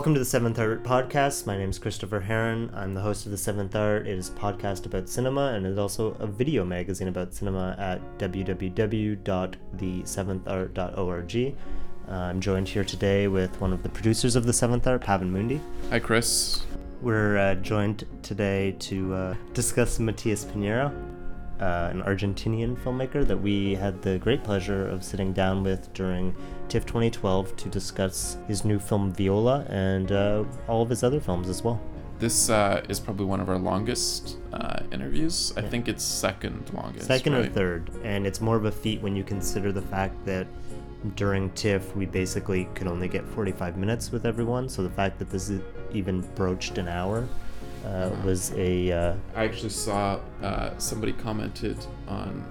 Welcome to the Seventh Art Podcast. My name is Christopher Heron. I'm the host of the Seventh Art. It is a podcast about cinema and it's also a video magazine about cinema at www.the7thart.org. Uh, I'm joined here today with one of the producers of the Seventh Art, Pavan Moondi. Hi, Chris. We're uh, joined today to uh, discuss Matias Pineiro, uh, an Argentinian filmmaker that we had the great pleasure of sitting down with during TIFF 2012 to discuss his new film Viola and uh, all of his other films as well. This uh, is probably one of our longest uh, interviews. I Yeah. think it's second longest. Second or third, and it's more of a feat when you consider the fact that during TIFF we basically could only get 45 minutes with everyone. So the fact that this is even broached an hour uh, was a uh, I actually saw uh, somebody commented on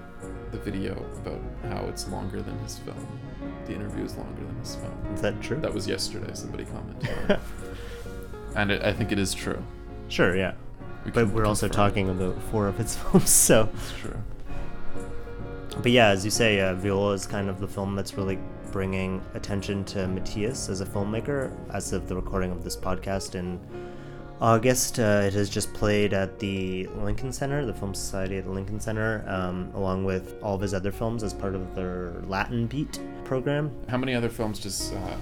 the video about how it's longer than his film. The interview is longer than his film. is that true? That was yesterday. Somebody commented, and it, I think it is true. sure, yeah. We but we're also confirm it. talking about four of its films, so. It's true. But yeah, as you say, uh, Viola is kind of the film that's really bringing attention to Matias as a filmmaker. As of the recording of this podcast in August, uh, it has just played at the Lincoln Center, the Film Society at the Lincoln Center, um, along with all of his other films as part of their Latin Beat program. How many other films does uh,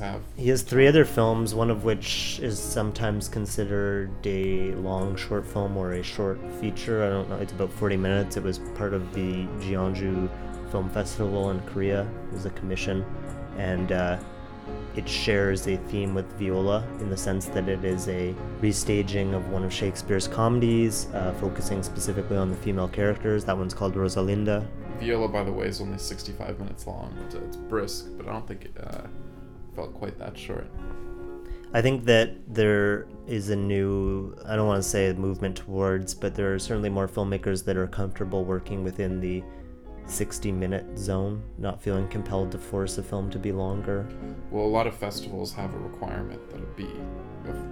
have? He has three other films, one of which is sometimes considered a long short film or a short feature. I don't know. It's about 40 minutes. It was part of the Jeonju Film Festival in Korea. It was a commission. And uh, it shares a theme with Viola in the sense that it is a restaging of one of Shakespeare's comedies, uh, focusing specifically on the female characters. That one's called Rosalinda. Viola, by the way, is only 65 minutes long. It's, it's brisk, but I don't think it uh, felt quite that short. I think that there is a new, I don't want to say a movement towards, but there are certainly more filmmakers that are comfortable working within the 60 minute zone, not feeling compelled to force a film to be longer. Well, a lot of festivals have a requirement that it be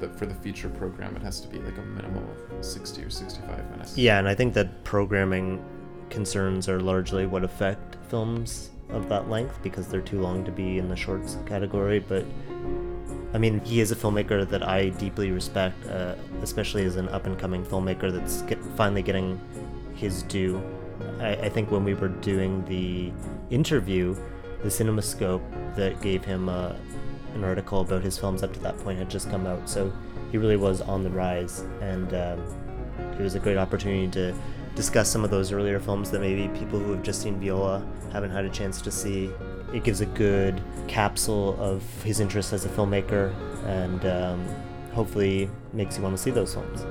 that for the feature program. It has to be like a minimum of 60 or 65 minutes. Yeah, and I think that programming concerns are largely what affect films of that length because they're too long to be in the shorts category. But I mean, he is a filmmaker that I deeply respect, uh, especially as an up and coming filmmaker that's get, finally getting his due. I, I think when we were doing the interview, the CinemaScope that gave him uh, an article about his films up to that point had just come out, so he really was on the rise, and um, it was a great opportunity to discuss some of those earlier films that maybe people who have just seen Viola haven't had a chance to see. It gives a good capsule of his interest as a filmmaker and um, hopefully makes you want to see those films.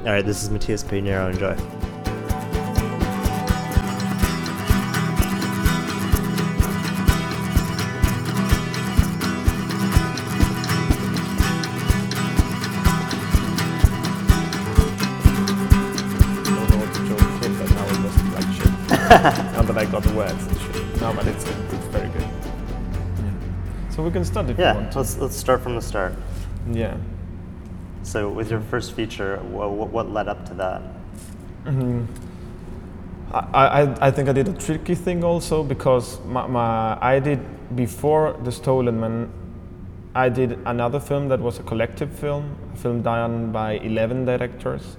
All right, this is Matias Pineiro. Enjoy. Shit. now that I got the words and shit. No, but it's, it's very good. So we can start if you Yeah, want to. let's let's start from the start. Yeah. So, with your first feature, what, what led up to that? Mhm. I, I, I think I did a tricky thing also because my, my, I did before The Stolen Man, I did another film that was a collective film, a film done by 11 directors.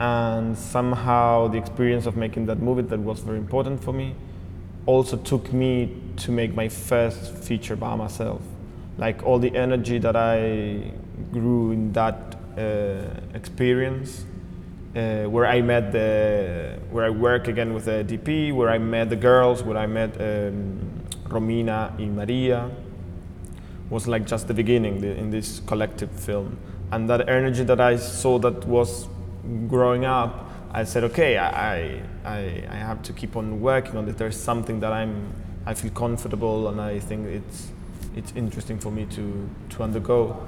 And somehow the experience of making that movie that was very important for me also took me to make my first feature by myself. Like all the energy that I grew in that uh, experience uh, where I met the, where I work again with the DP, where I met the girls, where I met um, Romina and Maria, was like just the beginning the, in this collective film. And that energy that I saw that was growing up, I said, okay, I, I, I have to keep on working on it. There's something that I'm, I feel comfortable and I think it's, it's interesting for me to, to undergo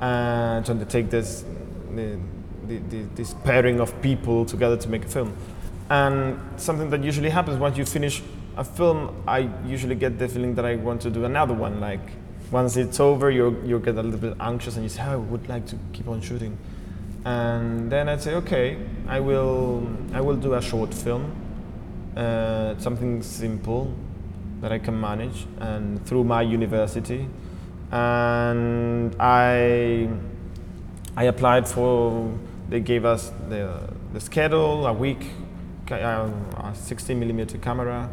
and to undertake this, the, the, the, this pairing of people together to make a film. And something that usually happens once you finish a film, I usually get the feeling that I want to do another one. Like once it's over, you you get a little bit anxious and you say, oh, I would like to keep on shooting. And then I'd say, okay, I will I will do a short film, uh, something simple that I can manage, and through my university, and I I applied for. They gave us the the schedule a week, uh, a 16 millimeter camera.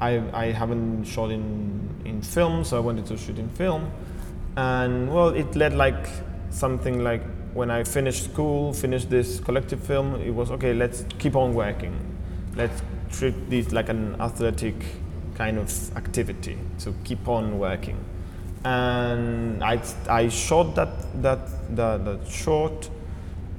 I I haven't shot in in film, so I wanted to shoot in film, and well, it led like something like when I finished school, finished this collective film. It was okay. Let's keep on working. Let's treat this like an athletic kind of activity to keep on working and I, I shot that, that, that, that short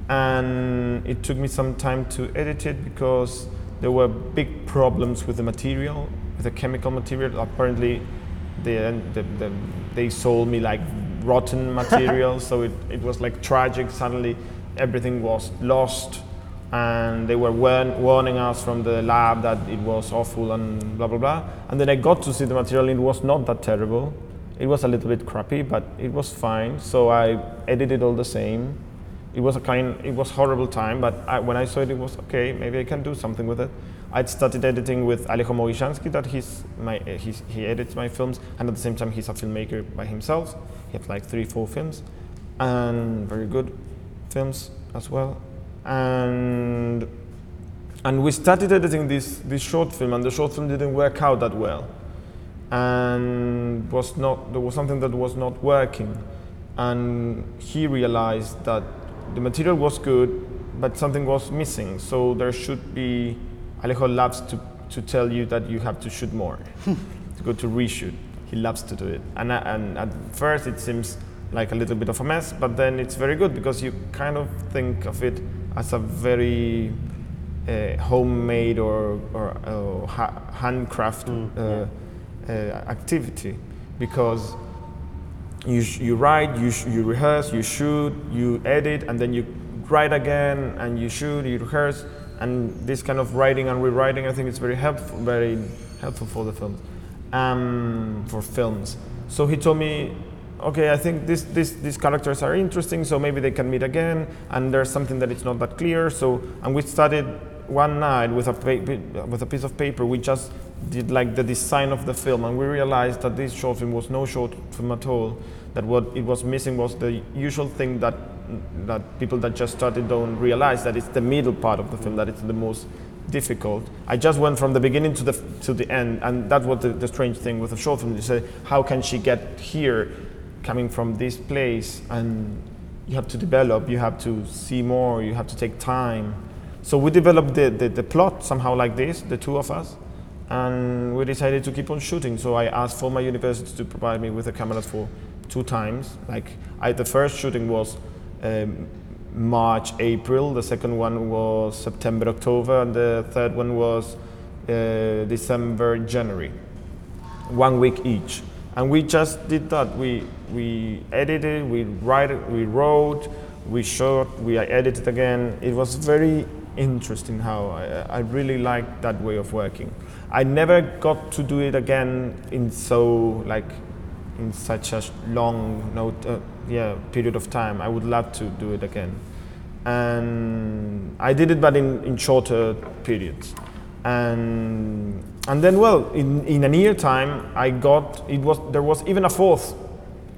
and it took me some time to edit it because there were big problems with the material, with the chemical material. Apparently, they, the, the, they sold me like rotten material, so it, it was like tragic. Suddenly, everything was lost, and they were warn, warning us from the lab that it was awful and blah blah blah. And then I got to see the material, and it was not that terrible. It was a little bit crappy, but it was fine. So I edited all the same. It was a kind, it was horrible time, but I, when I saw it, it was okay. Maybe I can do something with it. I started editing with Alejo Moguillansky, that he's my, uh, he's, he edits my films, and at the same time, he's a filmmaker by himself. He has like three, four films, and very good films as well. And and we started editing this this short film, and the short film didn't work out that well and was not there was something that was not working and he realized that the material was good but something was missing so there should be Alejo loves to, to tell you that you have to shoot more to go to reshoot. He loves to do it. And, and at first it seems like a little bit of a mess but then it's very good because you kind of think of it as a very uh, homemade or, or uh, ha- handcraft Mm, uh, uh, activity. Because you, sh- you write, you, sh- you rehearse, you shoot, you edit, and then you write again, and you shoot, you rehearse, and this kind of writing and rewriting, I think it's very helpful, very helpful for the films, um, for films. So he told me, okay, I think this, this, these characters are interesting, so maybe they can meet again, and there's something that is not that clear. So, and we started one night with a with a piece of paper. We just did like the design of the film, and we realized that this short film was no short film at all. That what it was missing was the usual thing that that people that just started don't realize that it's the middle part of the film that it's the most difficult. I just went from the beginning to the to the end, and that's what the, the strange thing with a short film. You say, how can she get here, coming from this place, and you have to develop, you have to see more, you have to take time. So we developed the, the, the plot somehow like this, the two of us, and we decided to keep on shooting. So I asked for my university to provide me with the cameras for two times. Like I, the first shooting was um, March, April. The second one was September, October, and the third one was uh, December, January. One week each, and we just did that. We we edited, we write, we wrote, we shot, we edited again. It was very interesting how I, I really liked that way of working. I never got to do it again in so like in such a long note, uh, yeah, period of time. I would love to do it again, and I did it, but in, in shorter periods, and and then well, in in a year time, I got it was there was even a fourth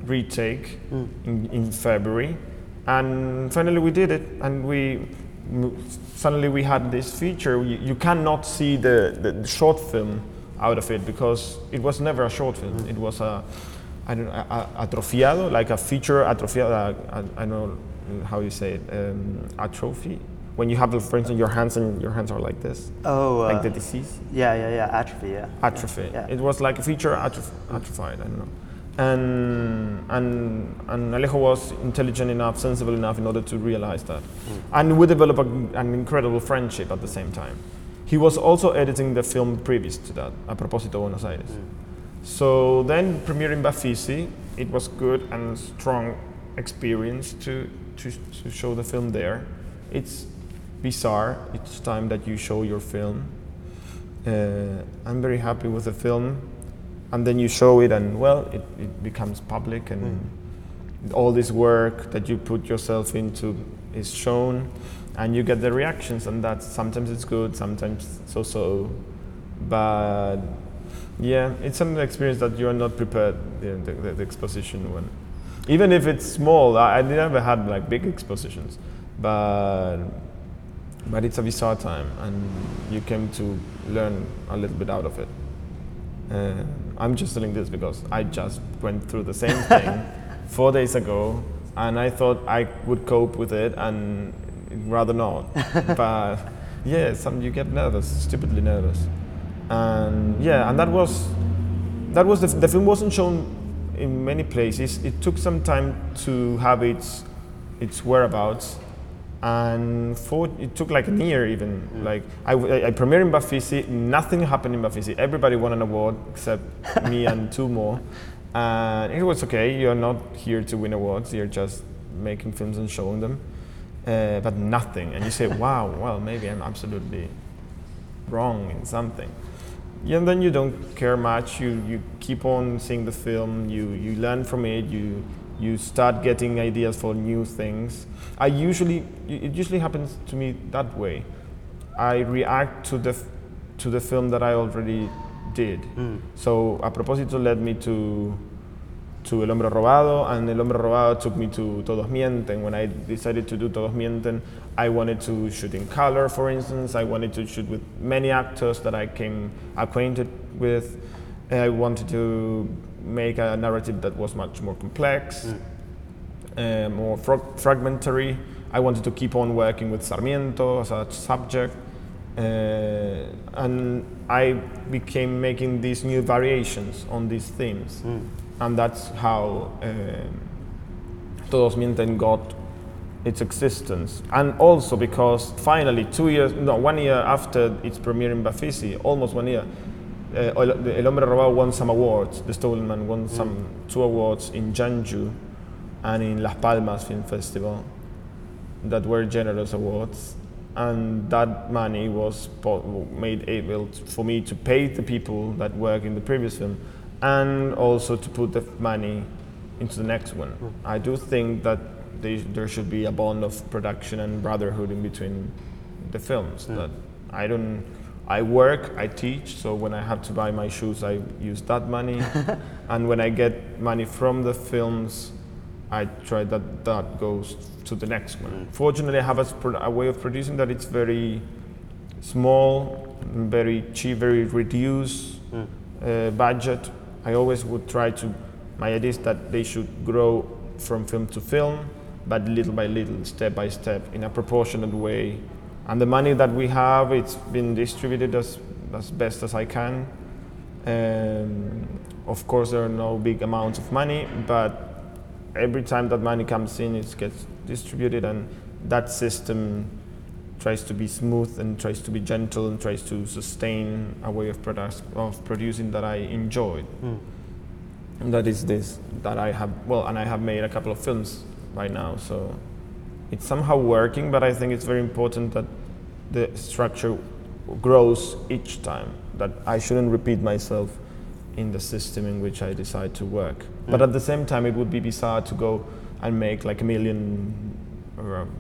retake hmm. in, in February, and finally we did it, and we suddenly we had this feature. You, you cannot see the, the, the short film out of it because it was never a short film. Hmm. It was a I don't know, atrofiado, like a feature atrofiado. I, I, know how you say it. Um, atrophy. When you have, for instance, your hands and your hands are like this, Oh, uh, like the disease yeah, yeah, yeah, atrophy, yeah. atrophy. Yeah. It was like a feature atroph- atrophied. I don't know. And and and Alejo was intelligent enough, sensible enough in order to realize that. And we developed a, an incredible friendship at the same time. He was also editing the film previous to that, A Propósito Buenos Aires. So then premiering BAFICI, it was good and strong experience to, to, to show the film there. It's bizarre it's time that you show your film. Uh, I'm very happy with the film. And then you show it and well, it, it becomes public and all this work that you put yourself into is shown and you get the reactions and that sometimes it's good, sometimes so-so. But yeah, it's an experience that you are not prepared, the, the, the exposition when even if it's small. I, I never had like big expositions, but but it's a bizarre time, and you came to learn a little bit out of it. Uh, I'm just telling this because I just went through the same thing four days ago, and I thought I would cope with it, and rather not. but yeah, some you get nervous, stupidly nervous, and yeah, and that was that was the, the film wasn't shown in many places. It took some time to have its its whereabouts, and for it took like a year even. Like I, I, I premiered in BAFICI, nothing happened in BAFICI. Everybody won an award except me and two more, and it was okay. You're not here to win awards. You're just making films and showing them, uh, but nothing. And you say, wow, well maybe I'm absolutely wrong in something. Yeah, and then you don't care much. You you keep on seeing the film. You you learn from it. You you start getting ideas for new things. I usually it usually happens to me that way. I react to the to the film that I already did. Hmm. So a propósito led me to to El Hombre Robado, and El Hombre Robado took me to Todos Mienten. When I decided to do Todos Mienten, I wanted to shoot in color, for instance. I wanted to shoot with many actors that I came acquainted with. I wanted to make a narrative that was much more complex, uh, more fra- fragmentary. I wanted to keep on working with Sarmiento as a subject. Uh, and I became making these new variations on these themes. And that's how um, Todos Mienten got its existence. And also because finally, two years, no, one year after its premiere in BAFICI, almost one year, uh, El Hombre Robado won some awards. The Stolen Man won some two awards in Jeonju and in Las Palmas Film Festival that were generous awards. And that money was po- made able t- for me to pay the people that work in the previous film and also to put the money into the next one. I do think that they, there should be a bond of production and brotherhood in between the films. That I don't. I work, I teach, so when I have to buy my shoes, I use that money, and when I get money from the films, I try that that goes to the next one. Fortunately, I have a, a way of producing that it's very small, very cheap, very reduced uh, budget. I always would try to. My idea is that they should grow from film to film, but little by little, step by step, in a proportionate way. And the money that we have, it's been distributed as as best as I can. Um, of course, there are no big amounts of money, but every time that money comes in, it gets distributed, and that system tries to be smooth and tries to be gentle and tries to sustain a way of, product, of producing that I enjoyed. And that is this that I have well, and I have made a couple of films right now, so it's somehow working. But I think it's very important that the structure grows each time. That I shouldn't repeat myself in the system in which I decide to work. But at the same time, it would be bizarre to go and make like a million or um,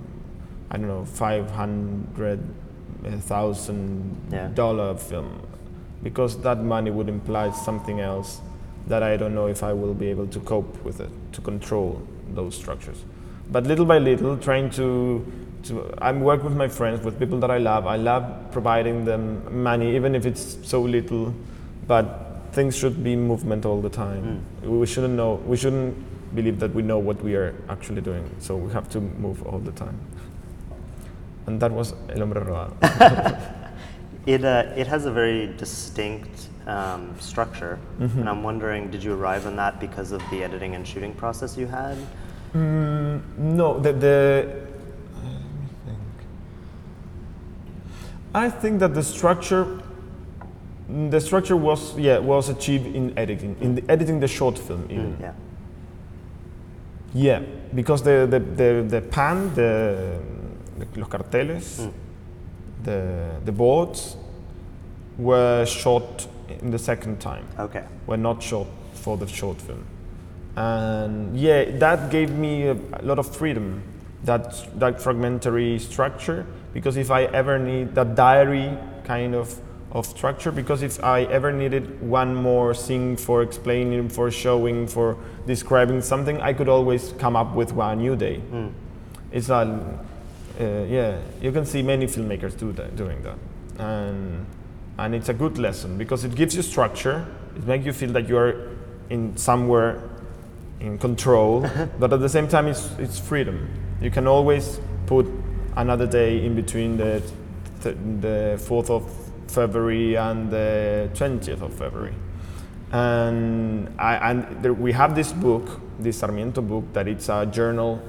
I don't know, five hundred thousand Yeah. dollar film, because that money would imply something else that I don't know if I will be able to cope with it, to control those structures. But little by little, trying to, to I'm working with my friends, with people that I love. I love providing them money, even if it's so little. But things should be movement all the time. We shouldn't know. We shouldn't believe that we know what we are actually doing. So we have to move all the time. And that was El Hombre Robado. It, uh, it has a very distinct um, structure, and I'm wondering, did you arrive on that because of the editing and shooting process you had? Mm, no, the, the let me think. I think that the structure, mm, the structure was yeah was achieved in editing, in the, editing the short film even. Yeah. Yeah, because the the the, the pan, the, the los carteles, the the boards were shot in the second time. Okay. were not shot for the short film. And yeah, that gave me a, a lot of freedom, that, that fragmentary structure, because if I ever need that diary kind of of structure because if I ever needed one more thing for explaining, for showing, for describing something, I could always come up with one new day. It's a, uh, yeah, you can see many filmmakers do that, doing that, and and it's a good lesson because it gives you structure. It makes you feel that you are in somewhere in control, but at the same time, it's it's freedom. You can always put another day in between the th- the fourth of February and the twentieth of February and I, and there, we have this book, this Sarmiento book, that it's a journal,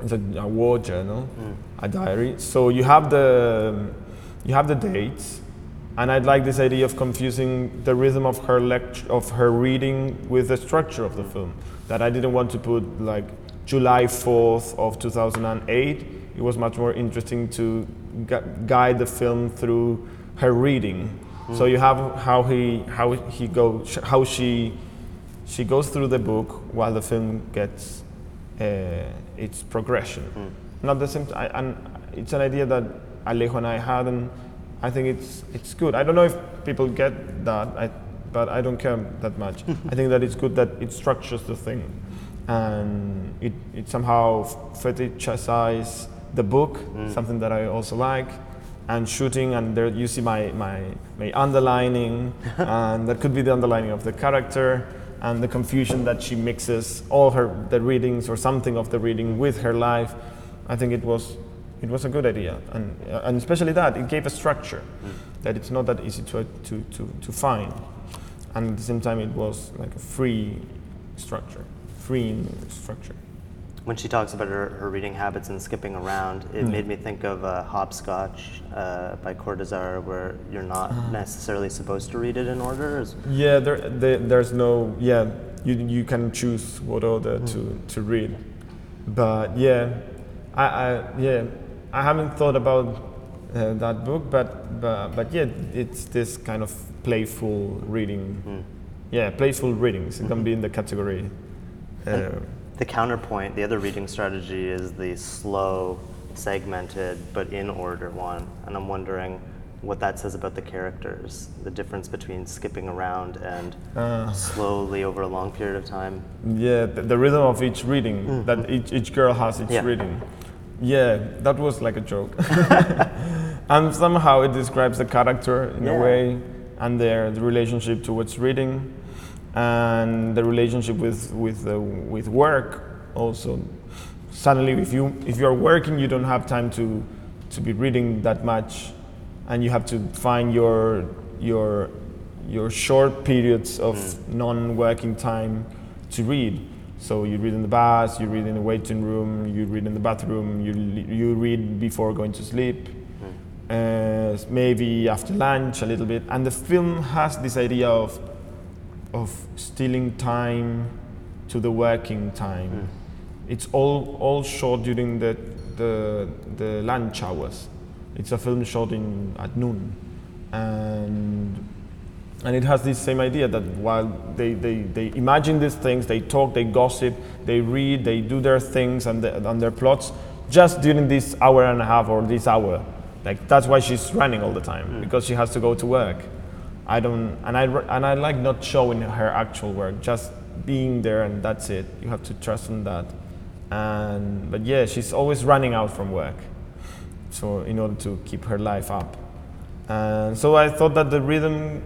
it's a, a war journal, mm. a diary. So you have the you have the dates, and I'd like this idea of confusing the rhythm of her lect- of her reading with the structure of the film. That I didn't want to put like July fourth of two thousand and eight. It was much more interesting to gu- guide the film through her reading. So you have how he how he goes how she she goes through the book while the film gets uh, its progression. Not the same. I, and it's an idea that Alejo and I had, and I think it's it's good. I don't know if people get that, I, but I don't care that much. I think that it's good that it structures the thing, and it it somehow fetishizes the book, mm. something that I also like and shooting and there you see my, my, my underlining and that could be the underlining of the character and the confusion that she mixes all her the readings or something of the reading with her life i think it was it was a good idea. And, and especially that it gave a structure that it's not that easy to, to, to, to find. And at the same time it was like a free structure free structure. When she talks about her, her reading habits and skipping around, it made me think of uh, Hopscotch uh, by Cortazar, where you're not necessarily supposed to read it in order. Yeah, there, there, there's no, yeah, you, you can choose what order to, to read. But yeah, I, I, yeah, I haven't thought about uh, that book, but, but, but yeah, it's this kind of playful reading. Yeah, playful readings. It can be in the category. Uh, The counterpoint, the other reading strategy is the slow, segmented, but in order one. And I'm wondering what that says about the characters, the difference between skipping around and Ah. slowly over a long period of time. Yeah, the, the rhythm of each reading, that each, each girl has each Yeah. reading. Yeah, that was like a joke. and somehow it describes the character in Yeah. a way and their the relationship towards reading and the relationship with, with, uh, with work also. Suddenly, if, you, if you're working, you don't have time to, to be reading that much and you have to find your, your, your short periods of non-working time to read. So you read in the bus, you read in the waiting room, you read in the bathroom, you, you read before going to sleep, uh, maybe after lunch a little bit. And the film has this idea of, of stealing time to the working time. It's all, all shot during the, the, the lunch hours. It's a film shot in, at noon. And and it has this same idea that while they, they, they imagine these things, they talk, they gossip, they read, they do their things and, the, and their plots just during this hour and a half or this hour. Like that's why she's running all the time mm. because she has to go to work. I don't, and I and I like not showing her actual work, just being there and that's it. You have to trust in that. And but yeah, she's always running out from work, so in order to keep her life up. And so I thought that the rhythm,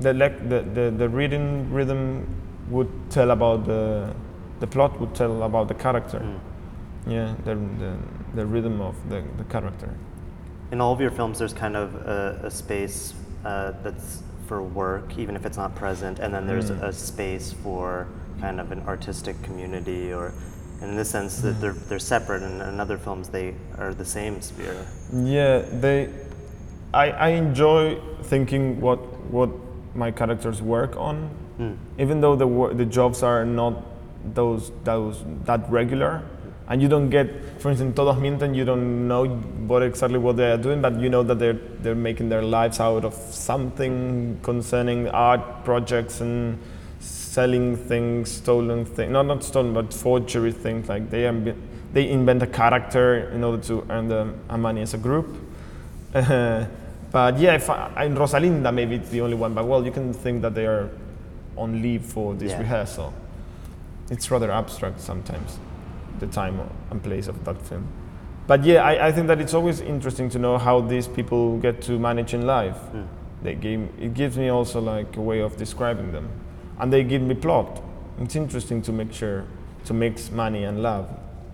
the, the, the, the reading rhythm would tell about the, the plot would tell about the character. Hmm. Yeah, the, the, the rhythm of the, the character. In all of your films, there's kind of a, a space uh, that's for work, even if it's not present, and then there's hmm. a space for kind of an artistic community, or in the sense that hmm. they're they're separate. And in other films, they are the same sphere. Yeah, they. I, I enjoy thinking what what my characters work on, hmm. even though the wor- the jobs are not those those that regular, and you don't get, for instance, todos mienten. You don't know what exactly what they are doing, but you know that they're they're making their lives out of something concerning art projects and selling things, stolen things, not not stolen, but forgery things. Like they they invent a character in order to earn the money as a group. But yeah, if I, in Rosalinda maybe it's the only one. But well, you can think that they are on leave for this Yeah. rehearsal. It's rather abstract sometimes, the time and place of that film. But yeah, I, I think that it's always interesting to know how these people get to manage in life. Mm. They give, it gives me also like a way of describing them, and they give me plot. It's interesting to make sure to mix money and love.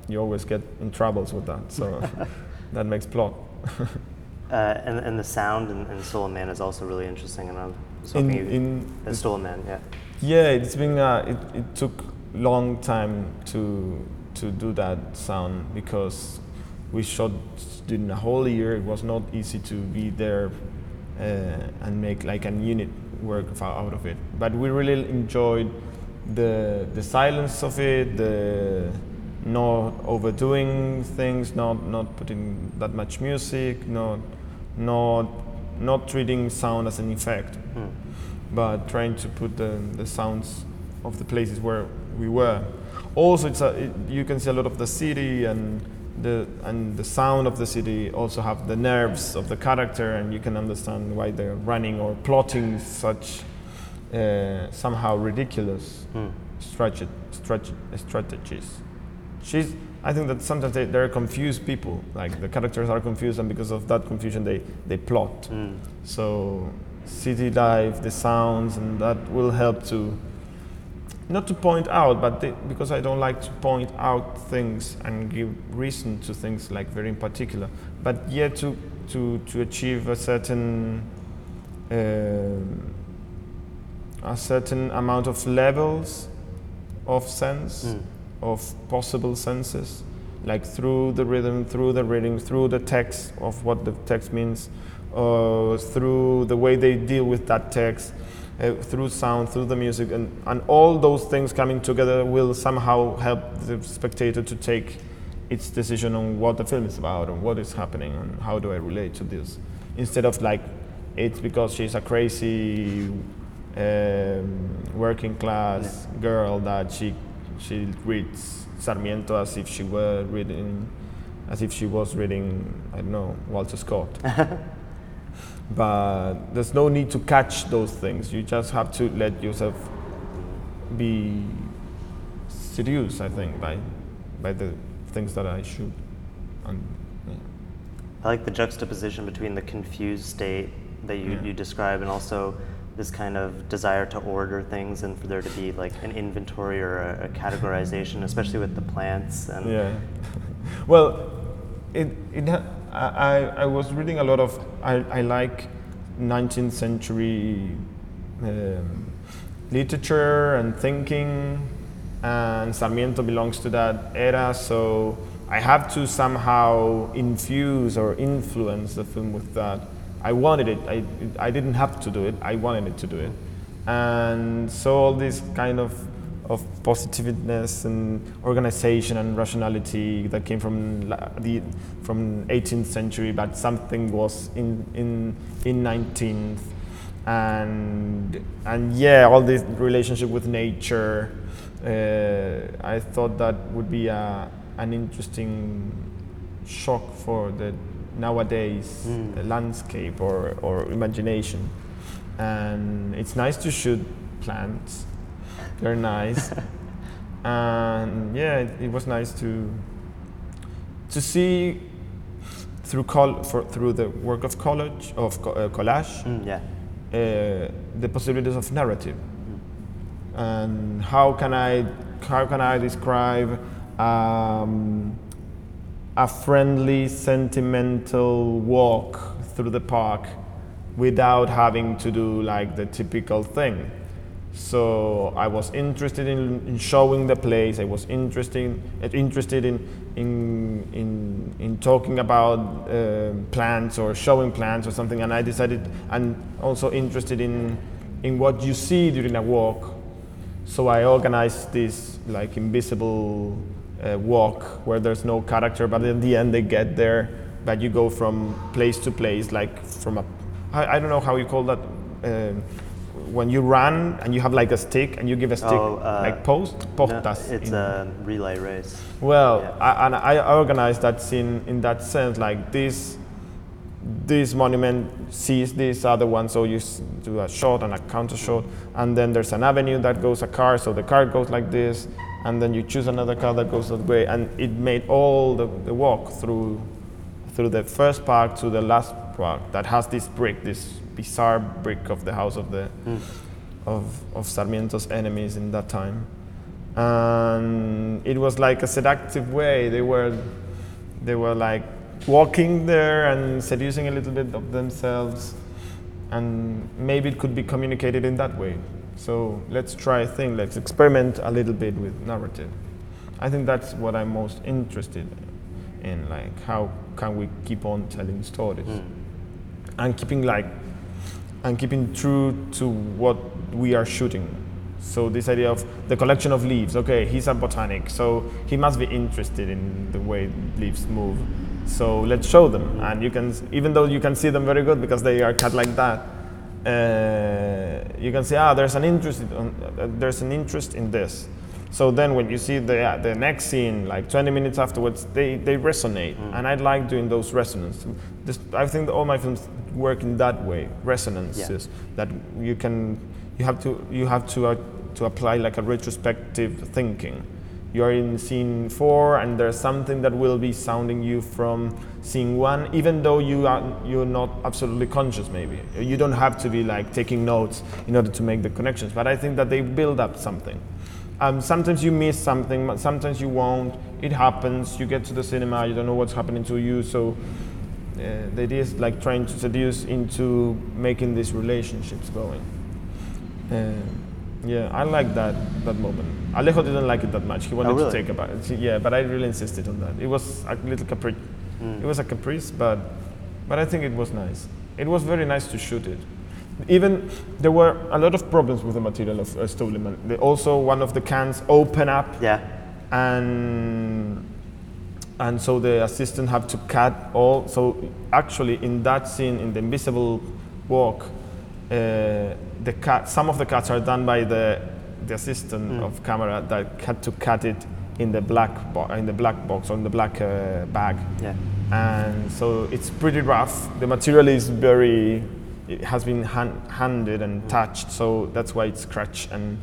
You always get in troubles with that, so that makes plot. Uh, and, and the sound in, in Stolen Man is also really interesting, and I was In, hoping you. in Stolen Man, yeah. Yeah, it's been uh, it, it took long time to to do that sound because we shot in a whole year. It was not easy to be there uh, and make like a unit work out of it. But we really enjoyed the the silence of it, the not overdoing things, not not putting that much music, not not not treating sound as an effect Mm. but trying to put the, the sounds of the places where we were. Also, it's a, it, you can see a lot of the city and the and the sound of the city also have the nerves of the character, and you can understand why they're running or plotting such uh, somehow ridiculous Mm. strate- strate- strategies. She's, I think that sometimes they, they're confused people. Like the characters are confused, and because of that confusion, they, they plot. Mm. So city life, the sounds, and that will help to not to point out, but they, because I don't like to point out things and give reason to things like very in particular, but yet to to to achieve a certain um a certain amount of levels of sense Mm. Of possible senses, like through the rhythm, through the reading, through the text of what the text means, uh, through the way they deal with that text, uh, through sound, through the music, and, and all those things coming together will somehow help the spectator to take its decision on what the film is about and what is happening and how do I relate to this. Instead of like, it's because she's a crazy um, working class girl that she she reads Sarmiento as if she were reading, as if she was reading I don't know Walter Scott. but there's no need to catch those things. You just have to let yourself be seduced. I think by by the things that I shoot. And yeah. I like the juxtaposition between the confused state that you, Yeah. you describe and also this kind of desire to order things and for there to be like an inventory or a, a categorization, especially with the plants and Yeah. well, it, it I- I was reading a lot of, I, I like 19th century um, literature and thinking, and Sarmiento belongs to that era, so I have to somehow infuse or influence the film with that. I wanted it, I, I didn't have to do it, I wanted it to do it. And so all this kind of of positiveness and organization and rationality that came from the from 18th century, but something was in in in 19th, and and yeah, all this relationship with nature. Uh, I thought that would be a, an interesting shock for the nowadays Mm. landscape or, or imagination. And it's nice to shoot plants. They're nice. and yeah, it, it was nice to to see through col- for, through the work of college of co- uh, collage Mm, yeah. uh, the possibilities of narrative and how can I how can I describe um, a friendly sentimental walk through the park without having to do like the typical thing. So I was interested in, in showing the place. I was interested interested in in in, in talking about um plants or showing plants or something. And I decided, and also interested in in what you see during a walk. So I organized this like invisible uh, walk where there's no character, but in the end they get there. But you go from place to place, like from a I, I don't know how you call that. Um, when you run and you have like a stick and you give a stick Oh, uh, like post No, postas. it's in- a relay race. well, Yeah. I, and I organized that scene in that sense, like this this monument sees this other one, so you do a shot and a counter shot, and then there's an avenue that goes a car, so the car goes like this, and then you choose another car that goes that way, and it made all the, the walk through through the first park to the last park that has this brick, this bizarre brick of the house of the hmm. of, of Sarmiento's enemies in that time. And it was like a seductive way. They were they were like walking there and seducing a little bit of themselves and maybe it could be communicated in that way. So let's try a thing, let's experiment a little bit with narrative. I think that's what I'm most interested in, like how can we keep on telling stories hmm. and keeping like and keeping true to what we are shooting. So this idea of the collection of leaves. Okay, he's a botanic, so he must be interested in the way leaves move. So let's show them, hmm. and you can, even though you can see them very good because they are cut like that, uh, you can see ah, there's an interest, in, uh, there's an interest in this. So then when you see the, uh, the next scene, like 20 minutes afterwards, they, they resonate. And I like doing those resonances. This, I think all my films work in that way, resonances, that you can, you have to, you have to, uh, to apply like a retrospective thinking. You are in scene four and there's something that will be sounding you from scene one, even though you are, you're not absolutely conscious maybe. You don't have to be like taking notes in order to make the connections, but I think that they build up something. Um, sometimes you miss something, but sometimes you won't. It happens. You get to the cinema, you don't know what's happening to you. So uh, the idea is like trying to seduce into making these relationships going. Uh, yeah, I like that that moment. Alejo didn't like it that much. He wanted really? to take about it. Yeah, but I really insisted on that. It was a little caprice. It was a caprice, but but I think it was nice. It was very nice to shoot it. Even there were a lot of problems with the material of uh, Stolen Man. They also, one of the cans open up Yeah. and and so the assistant have to cut all. So actually, in that scene, in the invisible walk, uh, the cut, some of the cuts are done by the the assistant of camera that had to cut it in the black bo- in the black box or in the black uh, bag. Yeah. And so it's pretty rough. The material is very, it has been hand, handed and touched, so that's why it's scratched and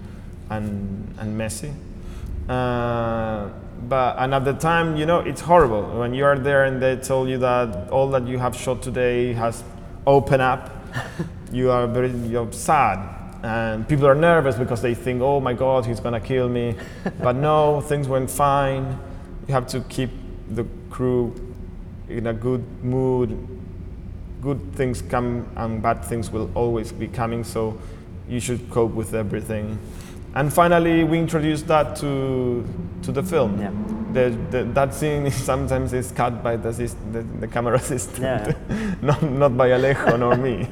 and and messy. Uh, but and at the time, you know, it's horrible when you are there and they tell you that all that you have shot today has opened up. you are very you're sad, and people are nervous because they think, oh my God, he's gonna kill me. but no, things went fine. You have to keep the crew in a good mood. Good things come and bad things will always be coming, so you should cope with everything. And finally, we introduced that to to the film. Yeah. The, the, that scene is sometimes is cut by the, the, the camera assistant, Yeah. not, not by Alejo nor me.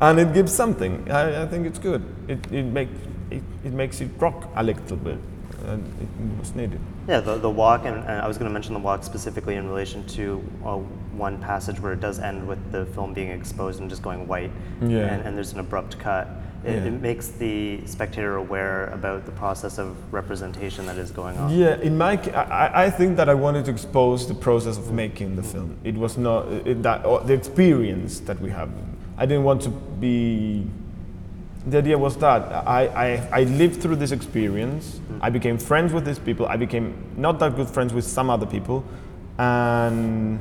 And it gives something. I, I think it's good. It, it, make, it, it makes it rock a little bit. And it was needed. Yeah, the, the walk, and, and I was going to mention the walk specifically in relation to uh, one passage where it does end with the film being exposed and just going white, Yeah. and, and there's an abrupt cut. It, Yeah. it makes the spectator aware about the process of representation that is going on. Yeah, in my, I, I think that I wanted to expose the process of making the film. It was not it, that or the experience that we have. I didn't want to be. The idea was that I, I, I lived through this experience. Mm-hmm. I became friends with these people. I became not that good friends with some other people, and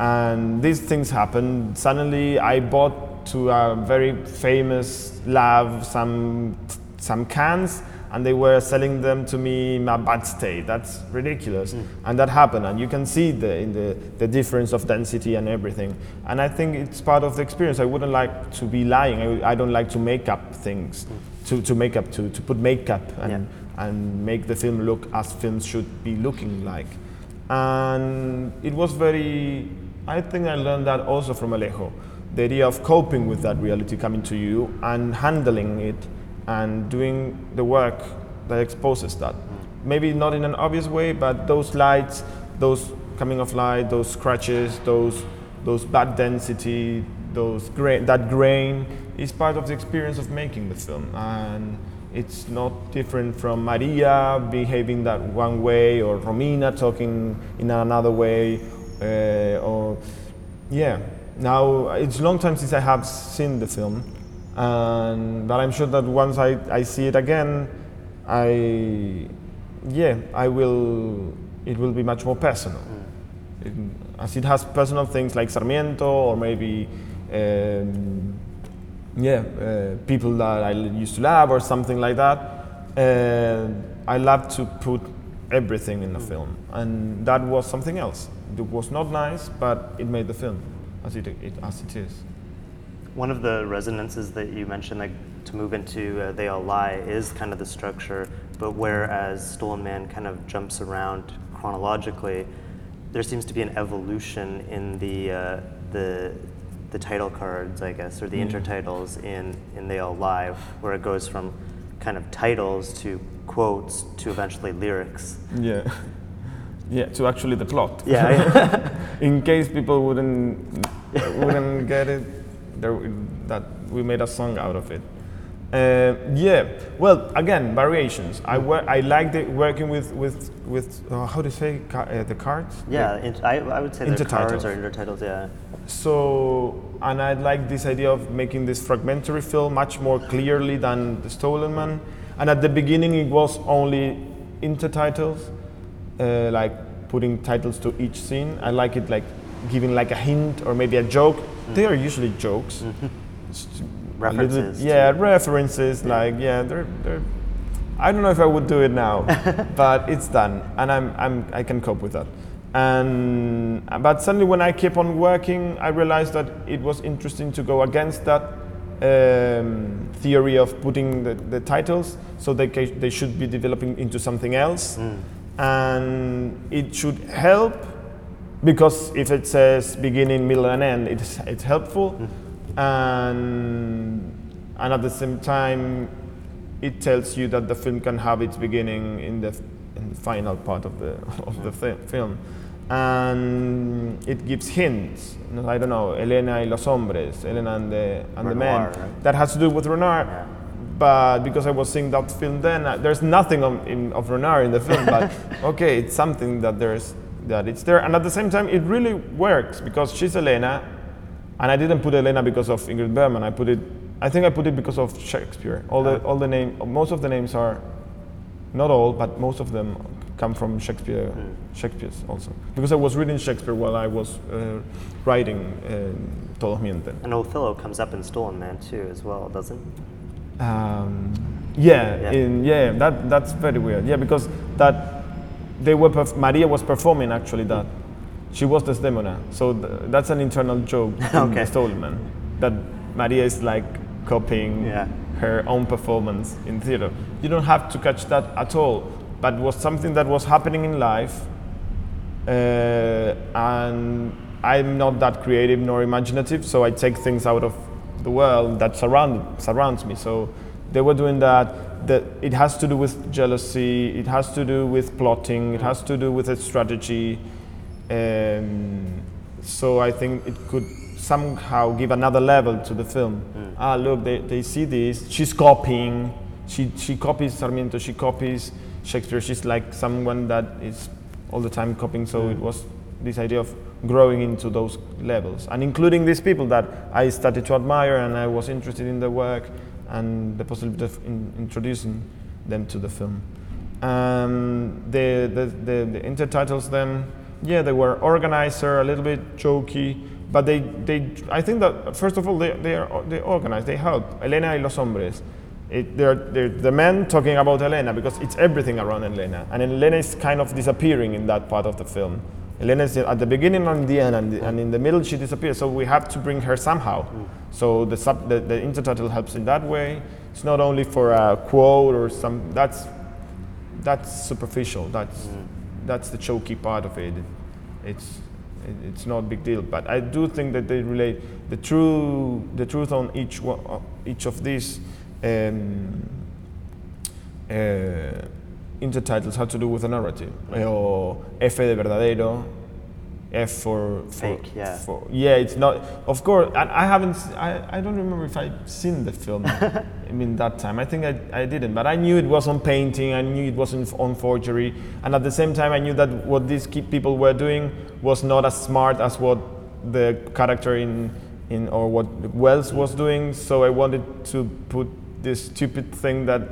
and these things happened. Suddenly, I bought to a very famous lab some some cans, and they were selling them to me in a bad state. That's ridiculous, mm. and that happened. And you can see the in the the difference of density and everything. And I think it's part of the experience. I wouldn't like to be lying. I, I don't like to make up things, mm. to, to make up to, to put makeup and and make the film look as films should be looking like and it was very i think i learned that also from alejo the idea of coping with that reality coming to you and handling it and doing the work that exposes that. Maybe not in an obvious way but those lights those coming of light those scratches those those bad density those gra- that grain is part of the experience of making the film. And it's not different from Maria behaving that one way or Romina talking in another way uh, or yeah now it's a long time since I have seen the film, and but I'm sure that once I, I see it again, I yeah I will it will be much more personal. It, as it has personal things like Sarmiento or maybe um, yeah uh, people that I used to love or something like that. Uh, I love to put everything in the film, and that was something else. It was not nice, but it made the film as it, it as it is. One of the resonances that you mentioned, like to move into uh, They All Lie, is kind of the structure, but whereas Stolen Man kind of jumps around chronologically, there seems to be an evolution in the uh, the the title cards, I guess, or the Mm. intertitles in in They All Lie, where it goes from kind of titles to quotes to eventually lyrics. Yeah, yeah. To actually the plot. Yeah. in case people wouldn't wouldn't get it, there that we made a song out of it. Uh, yeah. Well, again, variations. I wor- I like the working with with with uh, how do you say ca- uh, the cards? yeah, int- I, I would say they're cards or intertitles. Yeah. So, and I like this idea of making this fragmentary film much more clearly than The Stolen Man. And at the beginning, it was only intertitles, uh, like putting titles to each scene. I like it like giving like a hint or maybe a joke. They are usually jokes. Little- References to- yeah, references. Like yeah, they're they're. I don't know if I would do it now, but it's done, and I'm, I'm I can cope with that. And but suddenly, when I keep on working, I realized that it was interesting to go against that um, theory of putting the, the titles, so they ca- they should be developing into something else, and it should help because if it says beginning, middle, and end, it's it's helpful, mm. and and at the same time, it tells you that the film can have its beginning in the, in the final part of the of the fi- film, and it gives hints. I don't know, Elena y los hombres, Elena and the and the men. Right? That has to do with Renoir. Yeah. But because I was seeing that film then, uh, there's nothing of, in, of Renoir in the film. But okay, it's something that there's that it's there, and at the same time, it really works because she's Elena, and I didn't put Elena because of Ingrid Bergman. I put it. I think I put it because of Shakespeare. All the all the name, most of the names are, not all, but most of them come from Shakespeare. Shakespeare's also because I was reading Shakespeare while I was uh, writing uh, Todos Mienten. And Othello comes up in Stolen Man too, as well, doesn't? Um, yeah, Yeah. In, yeah, that that's very weird. Yeah, because that they were perf- Maria was performing actually that she was Desdemona. So th- that's an internal joke in Okay. The Stolen that Maria is like copying Yeah. her own performance in theater. You don't have to catch that at all, but it was something that was happening in life, uh, and I'm not that creative nor imaginative, so I take things out of the world that surround, surrounds me. So they were doing that. That it has to do with jealousy. It has to do with plotting. It has to do with a strategy. Um, so I think it could somehow give another level to the film. Ah, look, they, they see this. She's copying. She she copies Sarmiento. She copies Shakespeare. She's like someone that is all the time copying. So it was this idea of growing into those levels and including these people that I started to admire and I was interested in their work and the possibility of in, introducing them to the film. Um, the, the, the, the intertitles then, yeah, they were organizer, a little bit jokey, but they, they I think that first of all they, they are they organize, they help. Elena y los hombres. It, they're, they're the men talking about Elena because it's everything around Elena, and Elena is kind of disappearing in that part of the film. Elena is at the beginning and the end, and, and in the middle she disappears. So we have to bring her somehow. So the, sub, the the intertitle helps in that way. It's not only for a quote or some. That's that's superficial. That's that's the choky part of it. It's it's not a big deal. But I do think that they relate the true the truth on each one, each of these um, uh, intertitles have to do with a narrative. Or oh, F de verdadero, F for, for Fake, yeah. for- yeah, it's not. Of course, and I haven't. I, I don't remember if I'd seen the film. I mean, that time I think I, I didn't, but I knew it was on painting. I knew it wasn't on forgery, and at the same time, I knew that what these people were doing was not as smart as what the character in in or what Welles was doing. So I wanted to put this stupid thing that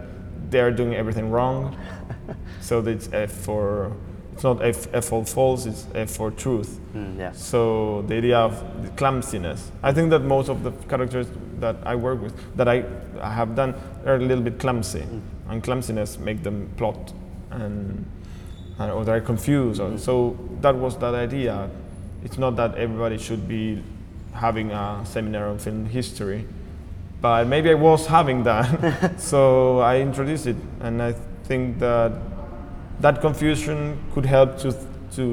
they're doing everything wrong. so it's F for it's not F, F for false, it's F for truth. Mm, yeah. So the idea of the clumsiness. I think that most of the characters that I work with, that I, I have done, are a little bit clumsy, and clumsiness make them plot, and, and or they're confused. Or, so that was that idea. It's not that everybody should be having a seminar on film history, but maybe I was having that, so I introduced it, and I think that that confusion could help to to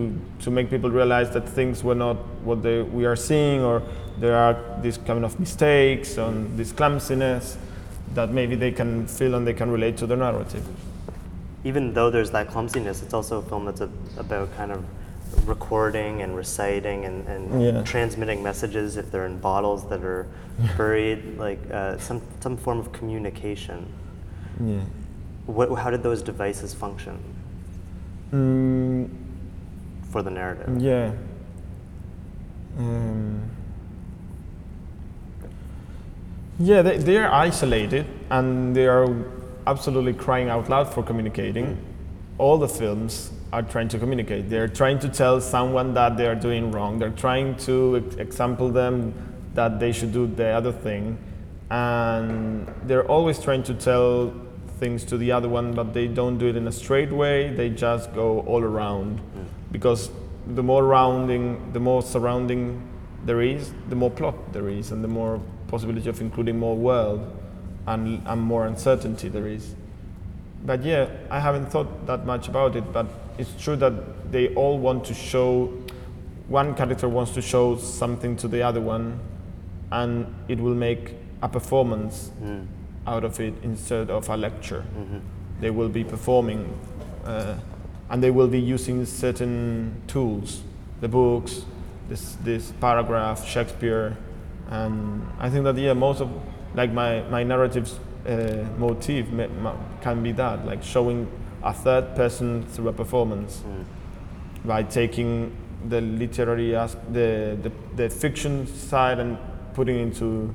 to make people realize that things were not what they, we are seeing, or there are these kind of mistakes and this clumsiness that maybe they can feel and they can relate to the narrative. Even though there's that clumsiness, it's also a film that's a, about kind of recording and reciting and, and Yeah. transmitting messages if they're in bottles that are buried, like uh, some, some form of communication. Yeah. What, how did those devices function Mm, for the narrative? Yeah. Um, yeah, they, they are isolated and they are absolutely crying out loud for communicating. All the films are trying to communicate. They're trying to tell someone that they are doing wrong. They're trying to ex- example them that they should do the other thing. And they're always trying to tell things to the other one, but they don't do it in a straight way. They just go all around because the more rounding, the more surrounding there is, the more plot there is, and the more possibility of including more world and, and more uncertainty there is. But yeah, I haven't thought that much about it, but it's true that they all want to show, one character wants to show something to the other one, and it will make a performance Mm. Out of it instead of a lecture. Mhm. They will be performing uh, and they will be using certain tools, the books, this, this paragraph, Shakespeare. And I think that, yeah, most of, like my, my narrative's uh, motif ma- ma- can be that, like showing a third person through a performance Mm. by taking the literary as the, the, the fiction side and putting into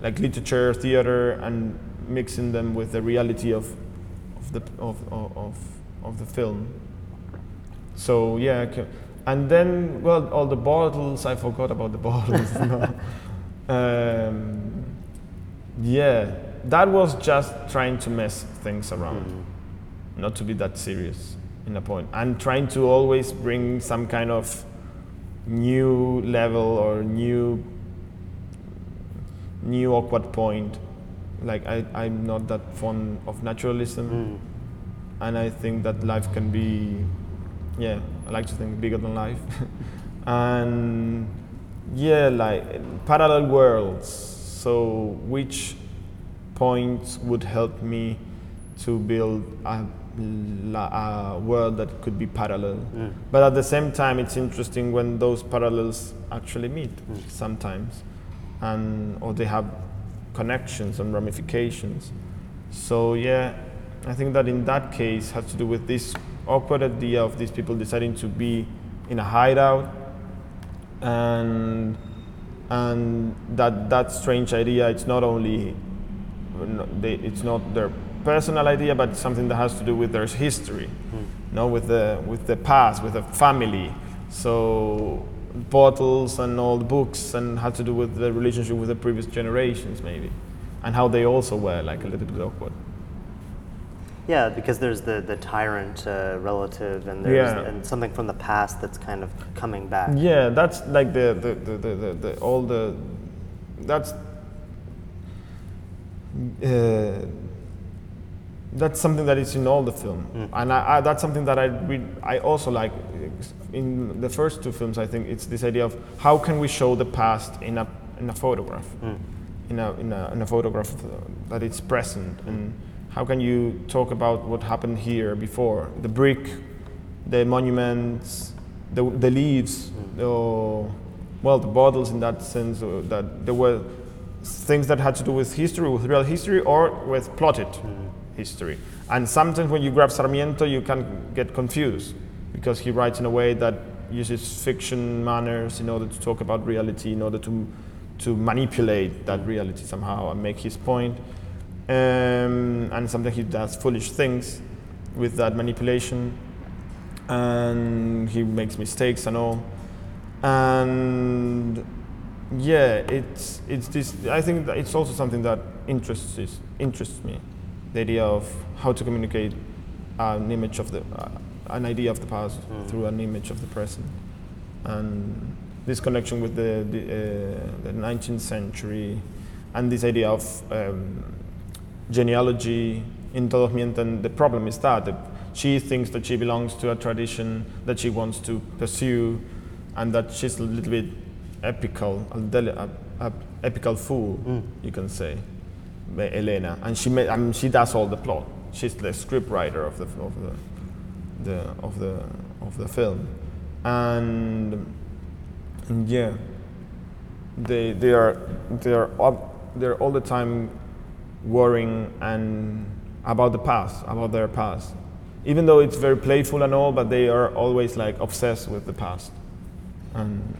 like literature, theater, and mixing them with the reality of, of the of, of, of, the film. So yeah, okay. and then well, all the bottles. I forgot about the bottles. um, yeah, that was just trying to mess things around Mm. not to be that serious in a point and trying to always bring some kind of new level or new new awkward point like I, i'm not that fond of naturalism Mm. and i think that life can be yeah i like to think bigger than life and yeah like parallel worlds so which points would help me to build a, a world that could be parallel Mm. but at the same time it's interesting when those parallels actually meet Mm. sometimes and or they have connections and ramifications so yeah i think that in that case has to do with this awkward idea of these people deciding to be in a hideout and and that that strange idea it's not only they, it's not their personal idea but something that has to do with their history Mm. no with the with the past with the family so bottles and all the books and had to do with the relationship with the previous generations maybe and how they also were like a little bit awkward Yeah, because there's the, the tyrant uh, relative and there's Yeah. and something from the past that's kind of coming back. yeah that's like the the, the, the, the, the all the that's uh, that's something that is in all the film. Mm. and I, I, that's something that I, read, I also like. In the first two films i think it's this idea of how can we show the past in a, in a photograph? Mm. in a, in a, in a photograph that it's present. And how can you talk about what happened here before? The brick the monuments the, the leaves the, well the bottles in that sense that there were things that had to do with history with real history or with plotted Mm. History and sometimes when you grab sarmiento you can get confused because he writes in a way that uses fiction manners in order to talk about reality, in order to to manipulate that reality somehow and make his point. Um, and sometimes he does foolish things with that manipulation, and he makes mistakes and all. And yeah, it's it's this. I think it's also something that interests interests me, the idea of how to communicate an image of the uh, an idea of the past Mm. through an image of the present, and this connection with the the, uh, the 19th century, and this idea of um, genealogy in Todos Mienten. The problem is that, that she thinks that she belongs to a tradition that she wants to pursue, and that she's a little bit epical, a, deli- a, a epical fool, Mm. you can say, Elena, and she ma- I mean, she does all the plot. She's the script writer of the of the, the of the of the film, and, and yeah, they they are they are up, they're all the time worrying and about the past, about their past. Even though it's very playful and all, but they are always like obsessed with the past, and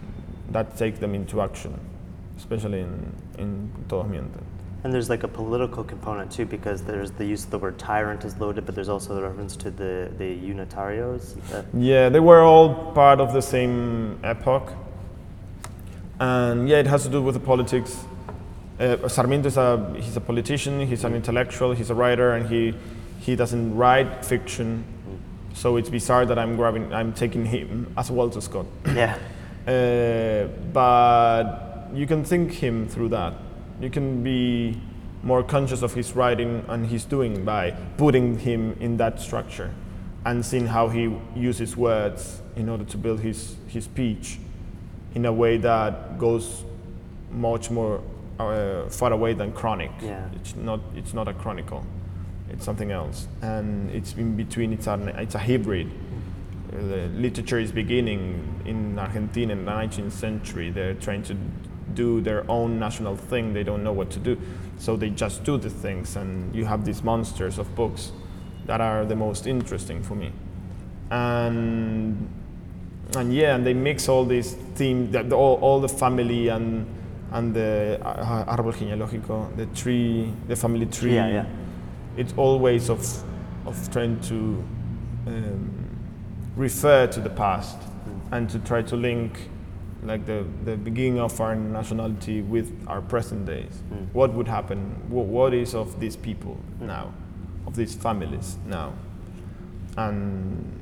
that takes them into action, especially in in Todos Mienten. And there's like a political component too, because there's the use of the word tyrant is loaded, but there's also the reference to the the unitarios. Uh, Yeah, they were all part of the same epoch. And yeah, it has to do with the politics. Uh, Sarmiento is a he's a politician, he's an intellectual, he's a writer, and he he doesn't write fiction. So it's bizarre that I'm grabbing, I'm taking him as Walter Scott. yeah. Uh, but you can think him through that. You can be more conscious of his writing and his doing by putting him in that structure and seeing how he uses words in order to build his, his speech in a way that goes much more uh, far away than chronic. Yeah. It's not, it's not a chronicle. It's something else. And it's in between, it's, an, it's a hybrid. Uh, the literature is beginning in Argentina in the 19th century. They're trying to do their own national thing. They don't know what to do. So they just do the things. And you have these monsters of books that are the most interesting for me. And, and yeah, and they mix all these themes, the, the- all, all the family and, and the uh, árbol genealógico, the tree, the family tree. Yeah, yeah. It's all ways of, of trying to um, refer to the past and to try to link like the, the beginning of our nationality with our present days. Mm. What would happen? What, what is of these people now, of these families now? And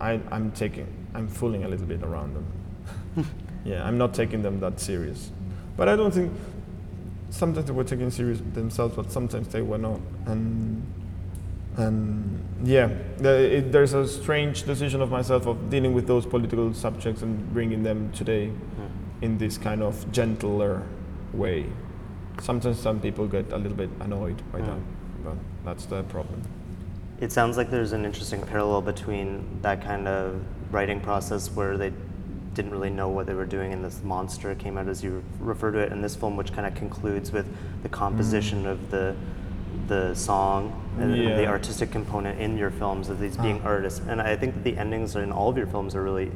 I, I'm taking, I'm fooling a little bit around them. yeah, I'm not taking them that serious. But I don't think, sometimes they were taking serious themselves, but sometimes they were not. And and yeah, there's a strange decision of myself of dealing with those political subjects and bringing them today Mm. in this kind of gentler way. Sometimes some people get a little bit annoyed by that, Mm. but that's the problem. It sounds like there's an interesting parallel between that kind of writing process where they didn't really know what they were doing and this monster came out as you refer to it in this film which kind of concludes with the composition of the the song and Yeah. the artistic component in your films of these being Ah. artists and i think that the endings in all of your films are really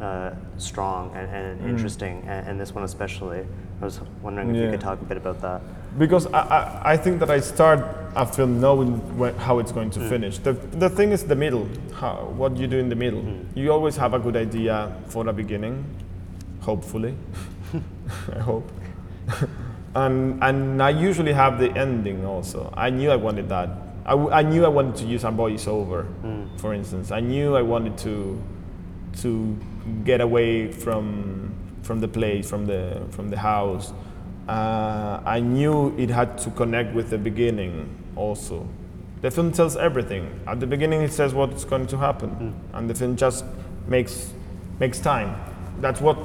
uh, strong and, and Mm. interesting and, and this one especially i was wondering if you could talk a bit about that Because I, I, I think that I start a film knowing wh- how it's going to Mm. finish. The, the thing is the middle, how, what you do in the middle. Mm. You always have a good idea for the beginning, hopefully. I hope. and, and I usually have the ending also. I knew I wanted that. I, w- I knew I wanted to use a voiceover, Mm. for instance. I knew I wanted to, to get away from, from the place, from the, from the house. Uh, I knew it had to connect with the beginning also. The film tells everything. At the beginning, it says what's going to happen, and the film just makes makes time. That's what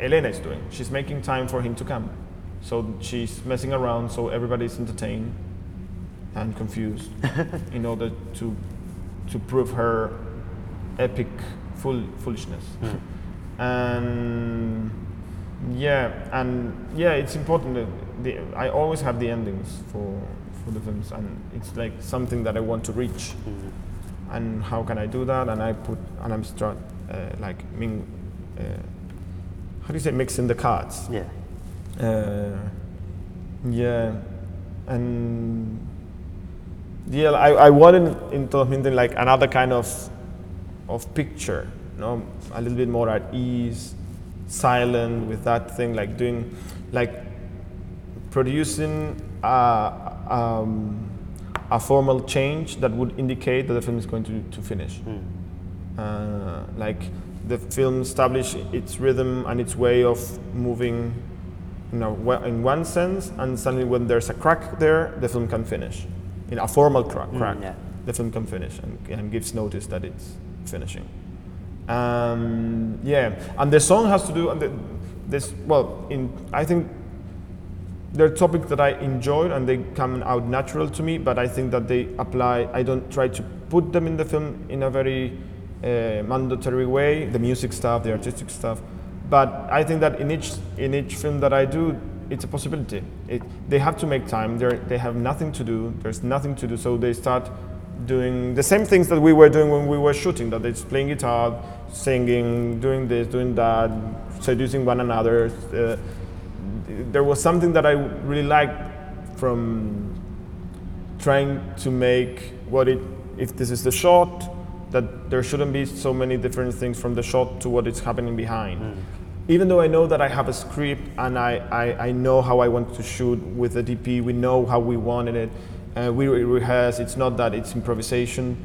Elena is doing. She's making time for him to come. So she's messing around so everybody's entertained and confused in order to to prove her epic fool, foolishness. And yeah, and yeah, it's important that the, I always have the endings for for the films, and it's like something that I want to reach. Mm. And how can I do that? And I put and I'm start uh, like Ming uh, how do you say mixing the cards. Yeah. Uh, yeah, and yeah, I, I wanted in Todos like another kind of of picture, you know, a little bit more at ease, silent with that thing, like doing, like producing a, um, a formal change that would indicate that the film is going to, to finish. Mm. Uh, like the film establish its rhythm and its way of moving you know, in one sense, and suddenly when there's a crack there, the film can finish. In a formal crack, Mm, crack yeah. the film can finish and, and gives notice that it's finishing. Um, yeah, and the song has to do, and the, this, well, in, I think they're topics that I enjoyed and they come out natural to me, but I think that they apply, I don't try to put them in the film in a very uh, mandatory way, the music stuff, the artistic stuff. But I think that in each, in each film that I do, it's a possibility. It, they have to make time, They're, they have nothing to do, there's nothing to do, so they start doing the same things that we were doing when we were shooting, that it's playing guitar, singing, doing this, doing that, seducing one another. Uh, there was something that I really liked from trying to make what it, if this is the shot, that there shouldn't be so many different things from the shot to what is happening behind. Even though I know that I have a script and I, I, I know how I want to shoot with the DP, we know how we wanted it, uh, we re- rehearse, it's not that it's improvisation,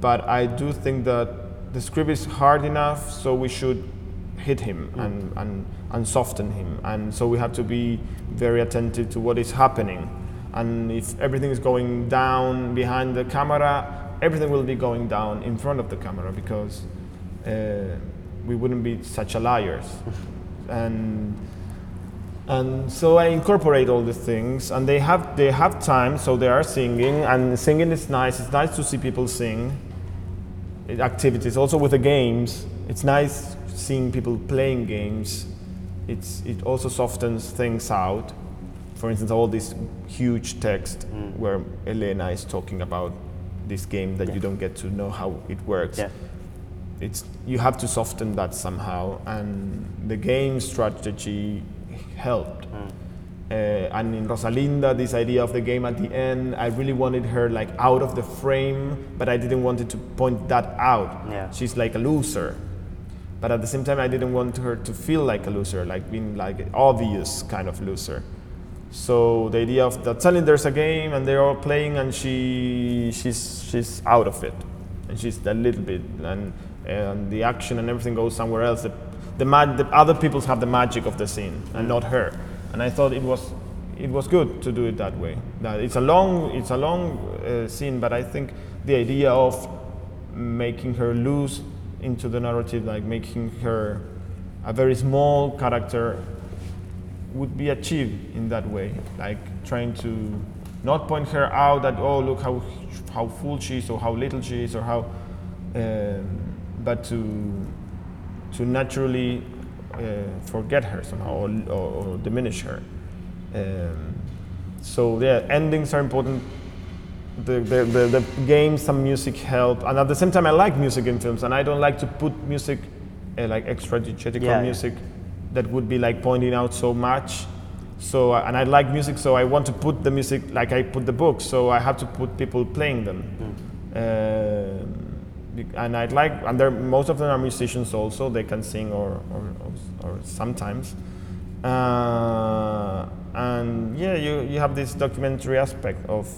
but I do think that the script is hard enough, so we should hit him and, and, and soften him. And so we have to be very attentive to what is happening. And if everything is going down behind the camera, everything will be going down in front of the camera because uh, we wouldn't be such a liars. and and so I incorporate all these things, and they have they have time, so they are singing, and singing is nice. It's nice to see people sing. It- Activities also with the games. It's nice seeing people playing games. It's it also softens things out. For instance, all this huge text Mm. where Elena is talking about this game that Yeah. you don't get to know how it works Yeah. it's you have to soften that somehow and the game strategy helped Mm. uh, and in rosalinda this idea of the game at the end i really wanted her like out of the frame but i didn't want it to point that out Yeah. she's like a loser but at the same time i didn't want her to feel like a loser like being like obvious kind of loser so the idea of that suddenly there's a game and they're all playing and she she's she's out of it and she's a little bit and and the action and everything goes somewhere else. The, the, mag- the other people have the magic of the scene and not her. And I thought it was it was good to do it that way. That it's a long it's a long uh, scene, but I think the idea of making her lose into the narrative, like making her a very small character would be achieved in that way, like trying to not point her out that oh look how how full she is or how little she is or how, um, but to to naturally uh, forget her somehow or, or, or diminish her. Um, so yeah, endings are important. The, the, the, the games and music help, and at the same time, I like music in films, and I don't like to put music uh, like extra Yeah, yeah. music that would be like pointing out so much. So uh, and I like music, so I want to put the music like I put the books. So I have to put people playing them. Um, be- and I'd like, and they're, most of them are musicians also. They can sing or or, or, or sometimes. Uh, and yeah, you, you have this documentary aspect of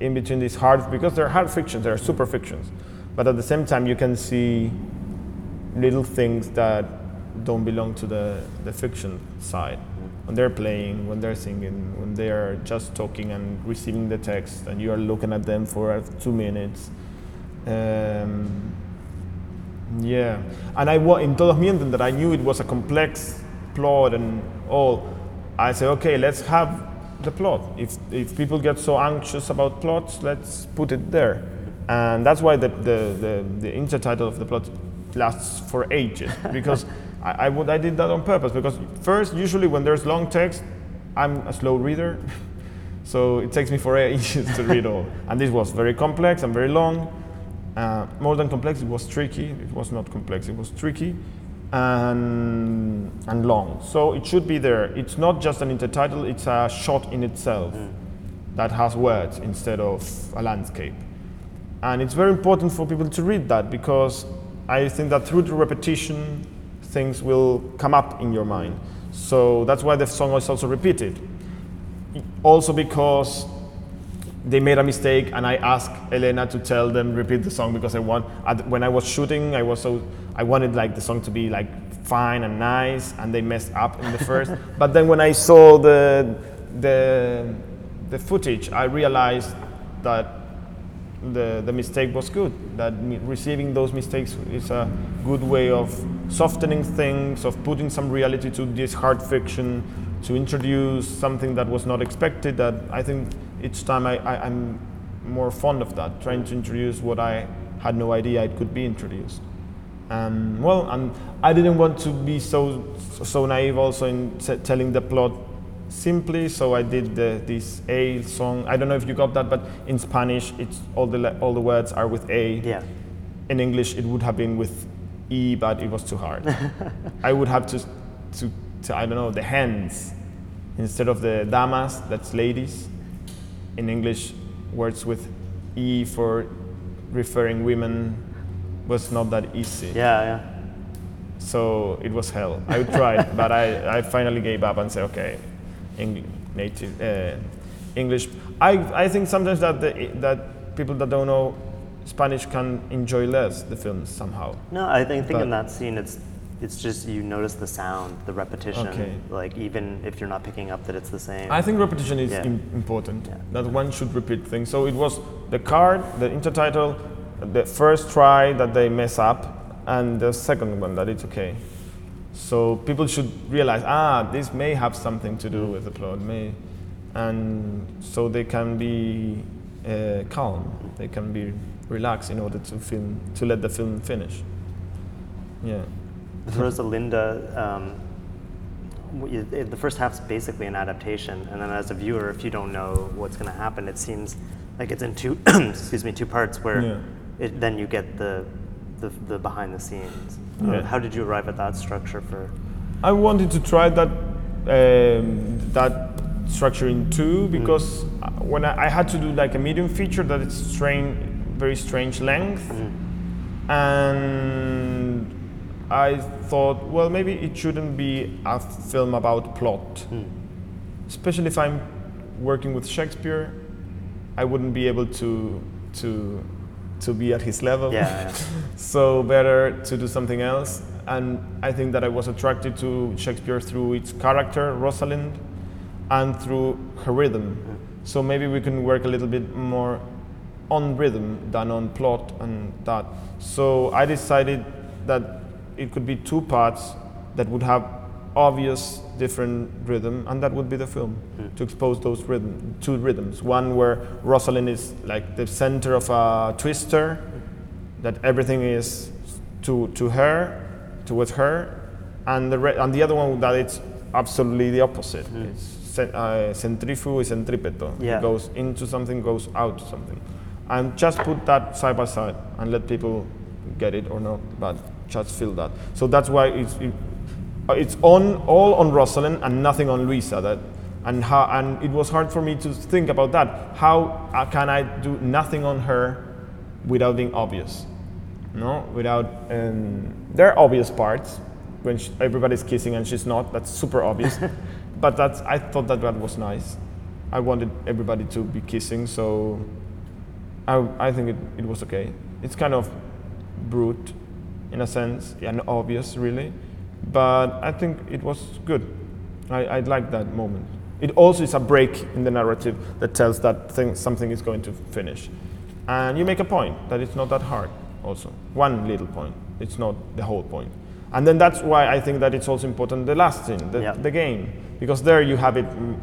in between these hard because they're hard fictions, they're super fictions, but at the same time you can see little things that don't belong to the, the fiction side. When they're playing, when they're singing, when they are just talking and receiving the text, and you are looking at them for two minutes. Um, yeah, and I in Todos Mienten that I knew it was a complex plot and all. I said, okay, let's have the plot. If if people get so anxious about plots, let's put it there. And that's why the the, the, the intertitle of the plot lasts for ages because I, I would I did that on purpose because first usually when there's long text, I'm a slow reader. So it takes me for ages to read all. And this was very complex and very long. Uh, more than complex, it was tricky. It was not complex, it was tricky. and and long. So it should be there. It's not just an intertitle; it's a shot in itself that has words instead of a landscape. And it's very important for people to read that because I think that through the repetition, things will come up in your mind. So that's why the song is also repeated. Also because they made a mistake and I asked Elena to tell them repeat the song because I want when I was shooting I was so I wanted like the song to be like fine and nice and they messed up in the first but then when I saw the the the footage I realized that the, the mistake was good. That receiving those mistakes is a good way of softening things, of putting some reality to this hard fiction, to introduce something that was not expected. That I think each time I, I, I'm more fond of that, trying to introduce what I had no idea it could be introduced. Well, and I didn't want to be so so naive also in telling the plot simply, so I did the, this A song. I don't know if you got that, but in Spanish, it's all the all the words are with A. Yeah. In English, it would have been with E, but it was too hard. I would have to, to, to, I don't know, the hands instead of the damas, that's ladies. In English, words with E for referring women was not that easy. Yeah, yeah. So it was hell. I tried, but I, I finally gave up and said, okay, Native uh, English. I, I think sometimes that the, that people that don't know Spanish can enjoy less the films somehow. No, I think, think in that scene, it's it's just you notice the sound, the repetition. Okay. Like even if you're not picking up that it's the same. I think repetition is Yeah. im- important. Yeah. That one should repeat things. So it was the card, the intertitle, the first try that they mess up, and the second one that it's okay. So people should realize, ah, this may have something to do with the plot, may, and so they can be uh, calm. They can be relaxed in order to film, to let the film finish. Yeah. Rosalinda, um, the first half's basically an adaptation, and then as a viewer, if you don't know what's going to happen, it seems like it's in two, excuse me, two parts where Yeah. it, then you get the, the, the behind the scenes. Yeah. how did you arrive at that structure for? I wanted to try that um, that structure in two because uh, when I, I had to do like a medium feature that it's strange, very strange length, and I thought, well, maybe it shouldn't be a film about plot, especially if I'm working with Shakespeare. I wouldn't be able to to to be at his level. Yeah, yeah. so better to do something else. And I think that I was attracted to Shakespeare through its character, Rosalind, and through her rhythm. Mm-hmm. So maybe we can work a little bit more on rhythm than on plot and that. So I decided that it could be two parts that would have obvious different rhythm, and that would be the film to expose those rhythm, two rhythms. One where Rosalind is like the center of a twister, that everything is to, to her, towards her, and the, re- and the other one that it's absolutely the opposite. It's cen- uh, centripeto. Yeah. It goes into something, goes out to something. And just put that side by side and let people get it or not, but just feel that. So that's why it's, it, it's on all on Rosalind and nothing on Luisa. That and how and it was hard for me to think about that. How uh, can I do nothing on her without being obvious? No, without um, there are obvious parts when sh everybody's kissing and she's not. That's super obvious. but that's I thought that that was nice. I wanted everybody to be kissing, so I, I think it, it was okay. It's kind of brute in a sense and obvious, really. But I think it was good. I, I like that moment. It also is a break in the narrative that tells that thing, something is going to finish. And you make a point that it's not that hard, also. One little point. It's not the whole point. And then that's why I think that it's also important the last scene, the, Yeah. the game, because there you have it mm,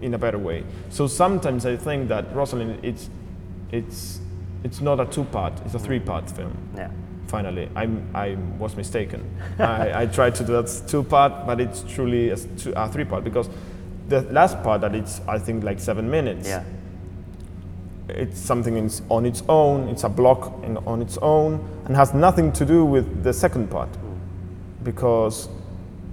in a better way. So sometimes I think that Rosalind, it's, it's, it's not a two-part, it's a three-part film Yeah. Finally I'm, I was mistaken. I, I tried to do that two part, but it's truly a, two, a three part because the last part that it's I think like seven minutes. Yeah. It's something in, on its own. It's a block in, on its own and has nothing to do with the second part. because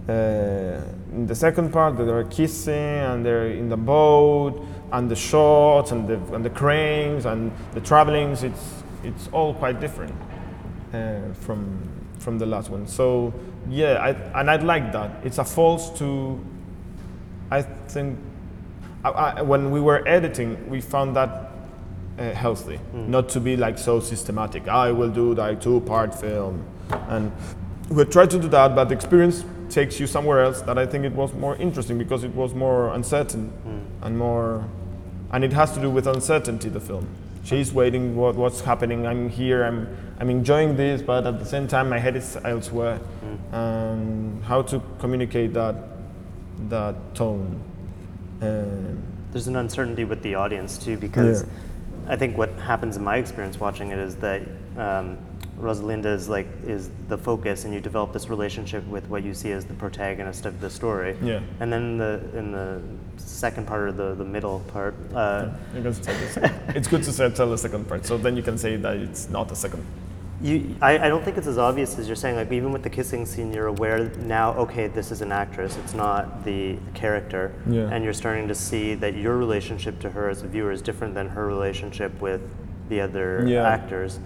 uh, in the second part they're kissing and they're in the boat and the shots and the, and the cranes and the travelings it's it's all quite different uh, from from the last one. So yeah I, and I'd like that. It's a false to I think I, I, when we were editing we found that uh, healthy. Not to be like so systematic. I will do like two part film. And we tried to do that but the experience takes you somewhere else that I think it was more interesting because it was more uncertain and more and it has to do with uncertainty the film she's waiting what, what's happening. I'm here. I'm i'm enjoying this but at the same time my head is elsewhere. And how to communicate that that tone? Um, There's an uncertainty with the audience too, because Yeah. I think what happens in my experience watching it is that um, Rosalinda is like is the focus, and you develop this relationship with what you see as the protagonist of the story. Yeah. And then in the in the second part or the the middle part, uh, you can tell the it's good to say, tell the second part so then you can say that it's not a second You, I, I don't think it's as obvious as you're saying. Like even with the kissing scene, you're aware now. Okay, this is an actress. It's not the character, Yeah. and you're starting to see that your relationship to her as a viewer is different than her relationship with the other Yeah. actors.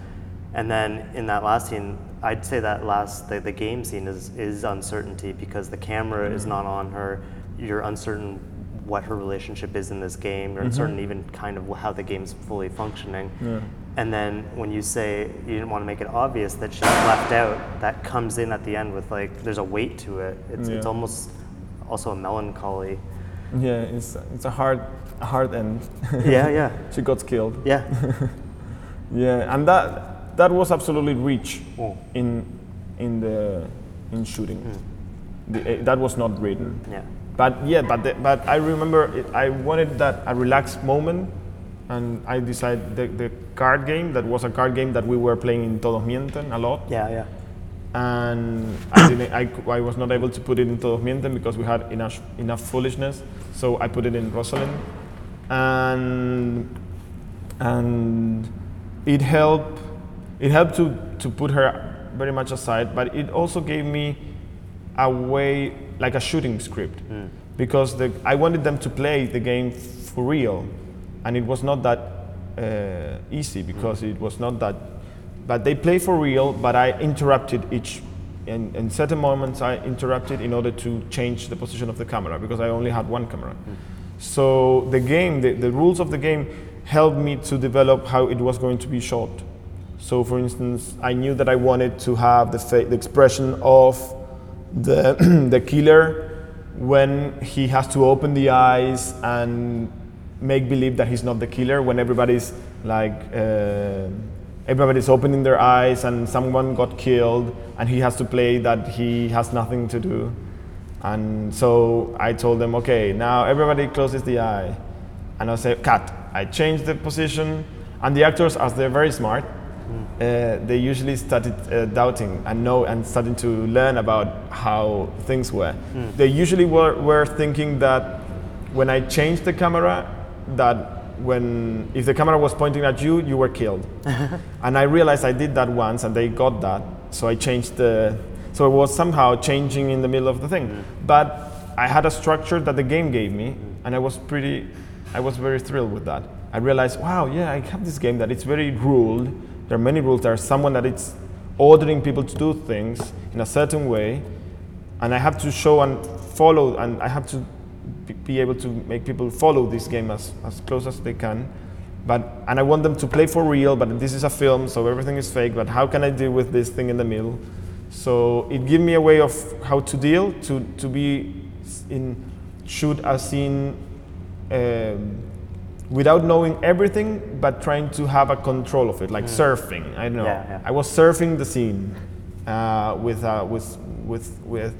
And then in that last scene, I'd say that last the, the game scene is is uncertainty because the camera is mm-hmm. not on her. You're uncertain what her relationship is in this game. You're uncertain mm-hmm. even kind of how the game's fully functioning. Yeah. And then when you say you didn't want to make it obvious that she's left out, that comes in at the end with like there's a weight to it. It's it's almost also a melancholy. yeah it's it's a hard hard end Yeah, yeah, she got killed yeah. yeah and that that was absolutely rich Mm. in in the in shooting the, eh, that was not written Yeah. But yeah, but the, but I remember it, I wanted that a relaxed moment, and I decided the, the card game that was a card game that we were playing in Todos Mienten a lot, Yeah, yeah. and I didn't I, I was not able to put it in Todos Mienten because we had enough enough foolishness, so I put it in Rosalind, and and it helped it helped to to put her very much aside, but it also gave me a way like a shooting script hmm. because the, I wanted them to play the game for real, and it was not that uh, easy hmm. because it was not that. But they play for real, but I interrupted each. In, in certain moments, I interrupted in order to change the position of the camera because I only had one camera. Hmm. So the game, the, the rules of the game, helped me to develop how it was going to be shot. So, for instance, I knew that I wanted to have the, fa- the expression of the, the killer when he has to open the eyes and make believe that he's not the killer when everybody's like uh, everybody's opening their eyes and someone got killed and he has to play that he has nothing to do. And so i told them okay now everybody closes the eye. And i say cut. I changed the position and the actors as they're very smart uh, they usually started uh, doubting and know and starting to learn about how things were. They usually were, were thinking that when I changed the camera, that when if the camera was pointing at you, you were killed. and I realized I did that once, and they got that, so I changed the. So it was somehow changing in the middle of the thing, but I had a structure that the game gave me, and I was pretty, I was very thrilled with that. I realized, wow, yeah, I have this game that it's very ruled. There are many rules. There's someone that it's ordering people to do things in a certain way, and I have to show and follow, and I have to be- able to make people follow this game as, as close as they can. But and I want them to play for real. But this is a film, so everything is fake. But how can I deal with this thing in the middle? So it gave me a way of how to deal to to be in shoot a scene um, without knowing everything, but trying to have a control of it, like surfing. I know. Yeah, yeah. I was surfing the scene uh, with, uh, with, with, with,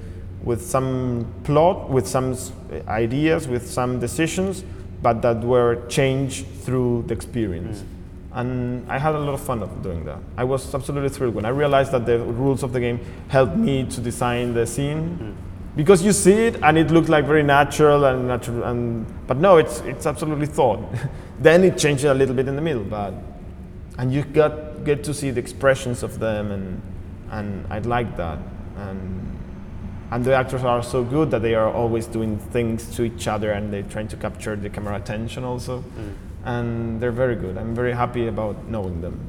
with some plot, with some ideas, with some decisions, but that were changed through the experience. And I had a lot of fun of doing that. I was absolutely thrilled when I realized that the rules of the game helped me to design the scene. Because you see it and it looks like very natural and natural, and but no, it's it's absolutely thought. then it changes a little bit in the middle, but and you got get to see the expressions of them and and I like that and and the actors are so good that they are always doing things to each other and they're trying to capture the camera attention also Mm. and they're very good i'm very happy about knowing them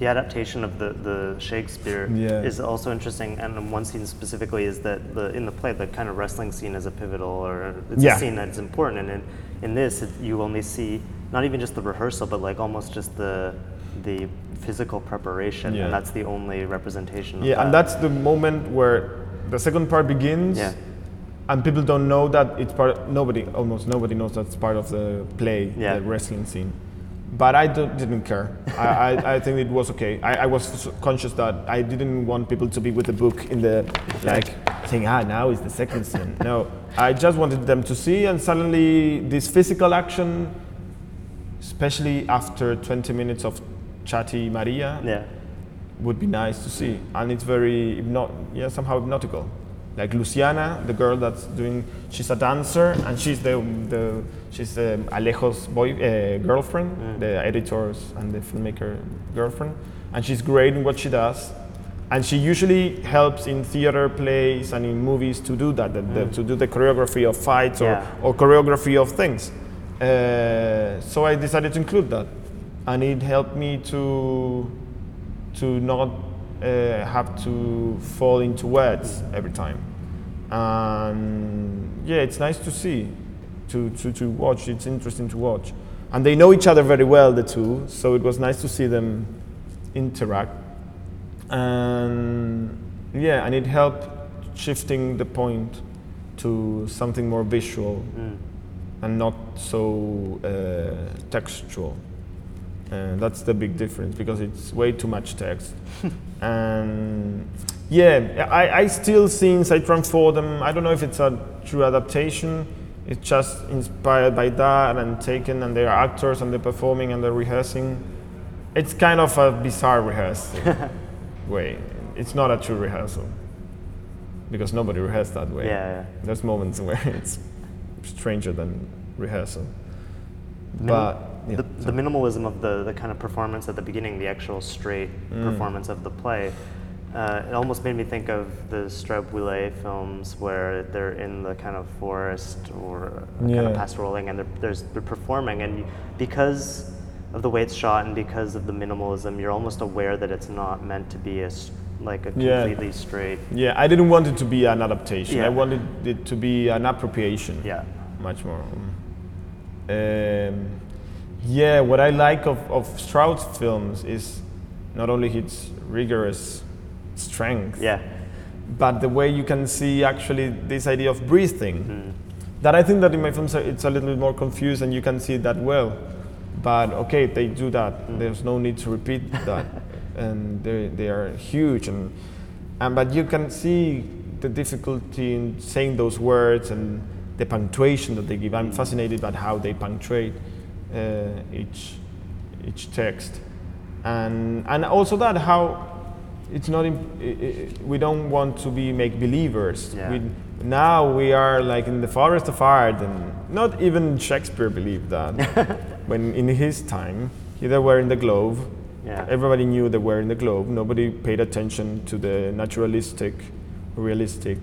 The adaptation of the, the Shakespeare Yeah. is also interesting, and one scene specifically is that the in the play the kind of wrestling scene is a pivotal or it's Yeah. a scene that's important, and in, in this it, you only see not even just the rehearsal, but like almost just the the physical preparation, Yeah. and that's the only representation. Of yeah that. and that's the moment where the second part begins yeah, and people don't know that it's part Of, nobody almost nobody knows that's part of the play Yeah. the wrestling scene but i didn't care. I, I, I think it was okay. I, I was conscious that i didn't want people to be with the book in the like saying ah now is the second scene no. I just wanted them to see and suddenly this physical action especially after 20 minutes of chatty maria yeah, would be nice to see, and it's very hypno- yeah somehow hypnotical. Like Luciana, the girl that's doing, she's a dancer and she's the the she's um, Alejo's boy uh, girlfriend, Mm. the editors and the filmmaker girlfriend, and she's great in what she does. And she usually helps in theater plays and in movies to do that, the, the- Mm. to do the choreography of fights or, Yeah. or choreography of things. Uh, so I decided to include that, and it helped me to to not uh, have to fall into words every time. And yeah, it's nice to see, to, to, to watch. It's interesting to watch. And they know each other very well, the two, so it was nice to see them interact. And yeah, and it helped shifting the point to something more visual Mm. and not so uh, textual. And that's the big difference because it's way too much text. and yeah, I, I still since I transform them. I don't know if it's a true adaptation. It's just inspired by that and taken, and they're actors and they're performing and they're rehearsing. It's kind of a bizarre rehearsal way. It's not a true rehearsal because nobody rehearsed that way. yeah, yeah. There's moments where it's stranger than rehearsal. Minim- But yeah, the, the minimalism of the, the kind of performance at the beginning, the actual straight Mm. performance of the play, uh, it almost made me think of the Straub Huillet films where they're in the kind of forest or kind of Yeah. pastoraling and they're, there's, they're performing. And because of the way it's shot and because of the minimalism, you're almost aware that it's not meant to be a, like a Yeah. completely straight. yeah, I didn't want it to be an adaptation. Yeah. I wanted it to be an appropriation. Yeah. much more. Um, yeah, what I like of, of Straub's films is not only his rigorous strength, Yeah. but the way you can see actually this idea of breathing. Mm. That I think that in my films uh, it's a little bit more confused and you can see that well. But okay, they do that. Mm. There's no need to repeat that, and they they are huge and and but you can see the difficulty in saying those words and the punctuation that they give. I'm fascinated by how they punctuate each each text, and and also that how it's not. Imp- i- i- we don't want to be make believers. Yeah. We, now we are like in the forest of art, and not even Shakespeare believed that. when in his time, they were in the Globe. Yeah. Everybody knew they were in the Globe. Nobody paid attention to the naturalistic, realistic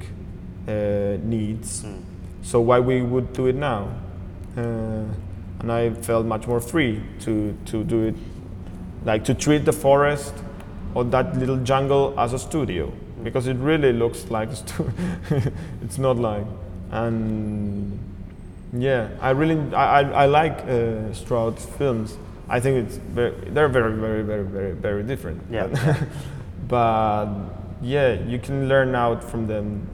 uh, needs. Mm. So why we would do it now? Uh, and I felt much more free to, to do it, like to treat the forest or that little jungle as a studio because it really looks like a studio. it's not like, and yeah, I really I, I, I like uh, Straub's films. I think it's very, they're very very very very very different. Yeah. But, but yeah, you can learn out from them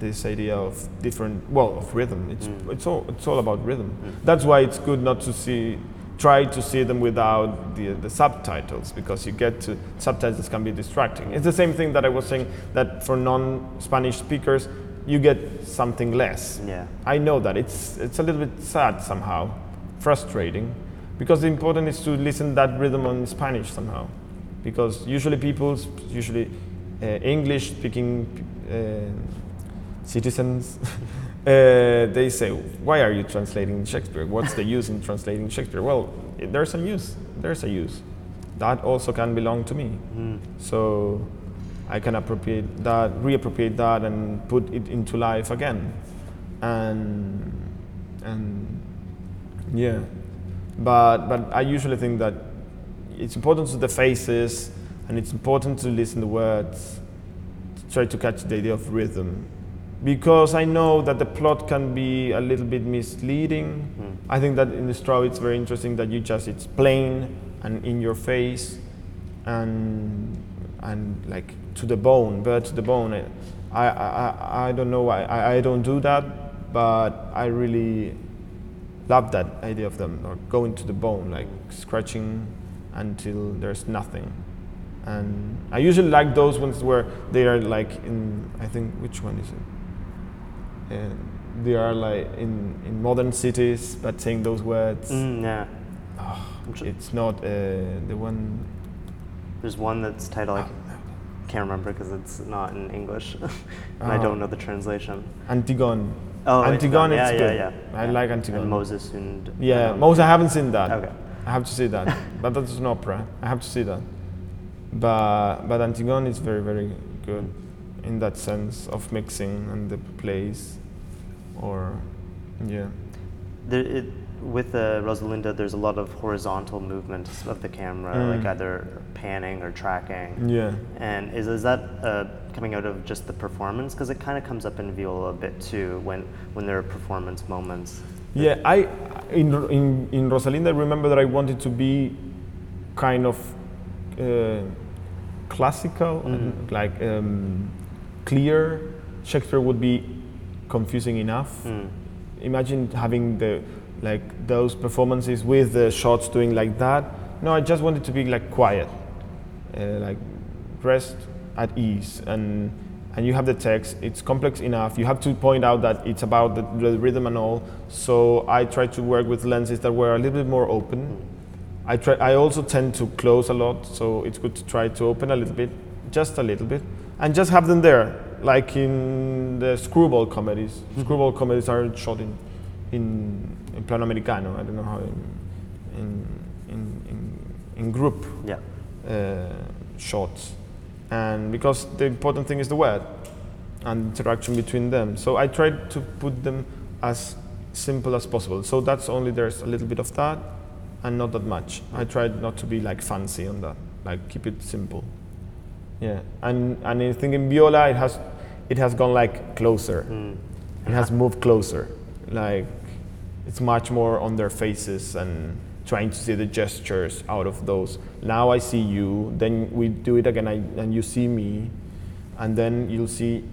this idea of different well of rhythm. It's Mm. it's all it's all about rhythm. Mm. That's why it's good not to see try to see them without the, the subtitles because you get to subtitles can be distracting. It's the same thing that I was saying that for non-Spanish speakers you get something less. Yeah. I know that it's it's a little bit sad somehow, frustrating, because the important is to listen that rhythm on Spanish somehow, because usually people, usually uh, English speaking uh, citizens, uh, they say, why are you translating Shakespeare? What's the use in translating Shakespeare? Well, there's a use. There's a use. That also can belong to me. Mm. So I can appropriate that, reappropriate that, and put it into life again, and and yeah, but but I usually think that it's important to the faces, and it's important to listen to words, to try to catch the idea of rhythm, because I know that the plot can be a little bit misleading. Mm. I think that in the straw it's very interesting that you just it's plain and in your face, and and like to the bone, but to the bone. I I, I, I don't know why I, I don't do that, but I really love that idea of them or going to the bone, like scratching until there's nothing. And I usually like those ones where they are like in I think which one is it? And they are like in, in modern cities, but saying those words. Mm, yeah. Oh, it's not uh, the one. There's one that's titled, I can't remember because it's not in English, and I Oh. don't know the translation. Antigone. Oh, Antigone, yeah, yeah, good. yeah. I yeah. like Antigone. And Moses and Yeah, um, most I haven't seen that. Okay. I have to see that, but that's an opera. I have to see that. But but Antigone is very very good in that sense of mixing and the plays, or yeah. There, it, with uh, Rosalinda, there's a lot of horizontal movements of the camera, Mm. like either panning or tracking. Yeah. And is, is that uh, coming out of just the performance? Because it kind of comes up in Viola a bit too when, when there are performance moments. Yeah, I in in in Rosalinda, I remember that I wanted to be kind of uh, classical, and Mm. like um, clear. Shakespeare would be confusing enough. Mm. Imagine having the like those performances with the shots doing like that. No, I just wanted to be like quiet, uh, like rest at ease, and and you have the text. It's complex enough. You have to point out that it's about the, the rhythm and all. So I try to work with lenses that were a little bit more open. I try. I also tend to close a lot, so it's good to try to open a little bit, just a little bit, and just have them there, like in the screwball comedies. Screwball comedies are shot in in, in plano americano. I don't know how in in in, in, in group Yeah. uh, shots, and because the important thing is the word and interaction between them. So I tried to put them as simple as possible. So that's only there's a little bit of that, and not that much. I tried not to be like fancy on that, like keep it simple. Yeah, and and I think in Viola it has it has gone like closer. Mm. It has moved closer, like it's much more on their faces and trying to see the gestures out of those. Now I see you, then we do it again, I, and you see me, and then you'll see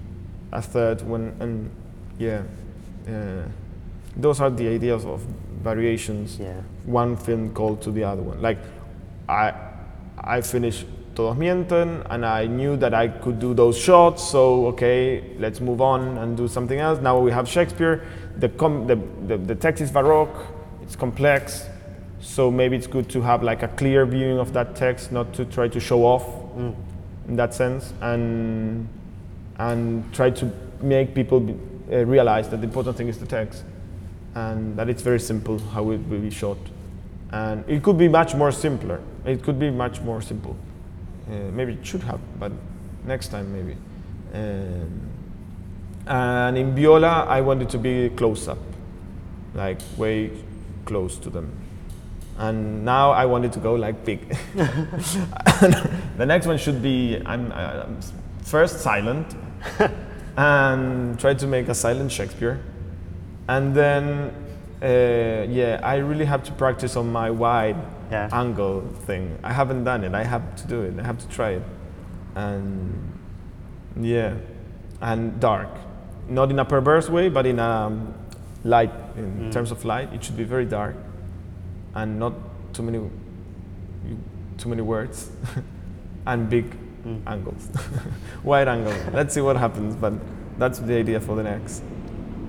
a third one, and yeah, uh, those are the ideas of variations. Yeah. One film called to the other one. Like, I, I finished Todos Mienten, and I knew that I could do those shots. So okay, let's move on and do something else. Now we have Shakespeare. The com- the, the, the text is baroque. It's complex. So maybe it's good to have like a clear viewing of that text, not to try to show off Mm. in that sense, and and try to make people be, uh, realize that the important thing is the text, and that it's very simple how it will be shot, and it could be much more simpler. It could be much more simple. Uh, maybe it should have, but next time maybe. Um, and in Viola, I wanted to be close up, like way close to them. And now I wanted to go like big. the next one should be I'm, I'm first silent and try to make a silent Shakespeare. And then, uh, yeah, I really have to practice on my wide Yeah. angle thing. I haven't done it. I have to do it. I have to try it. And yeah, and dark. Not in a perverse way, but in a um, light, in Mm. terms of light, it should be very dark and not too many too many words and big Mm. angles wide angle let's see what happens but that's the idea for the next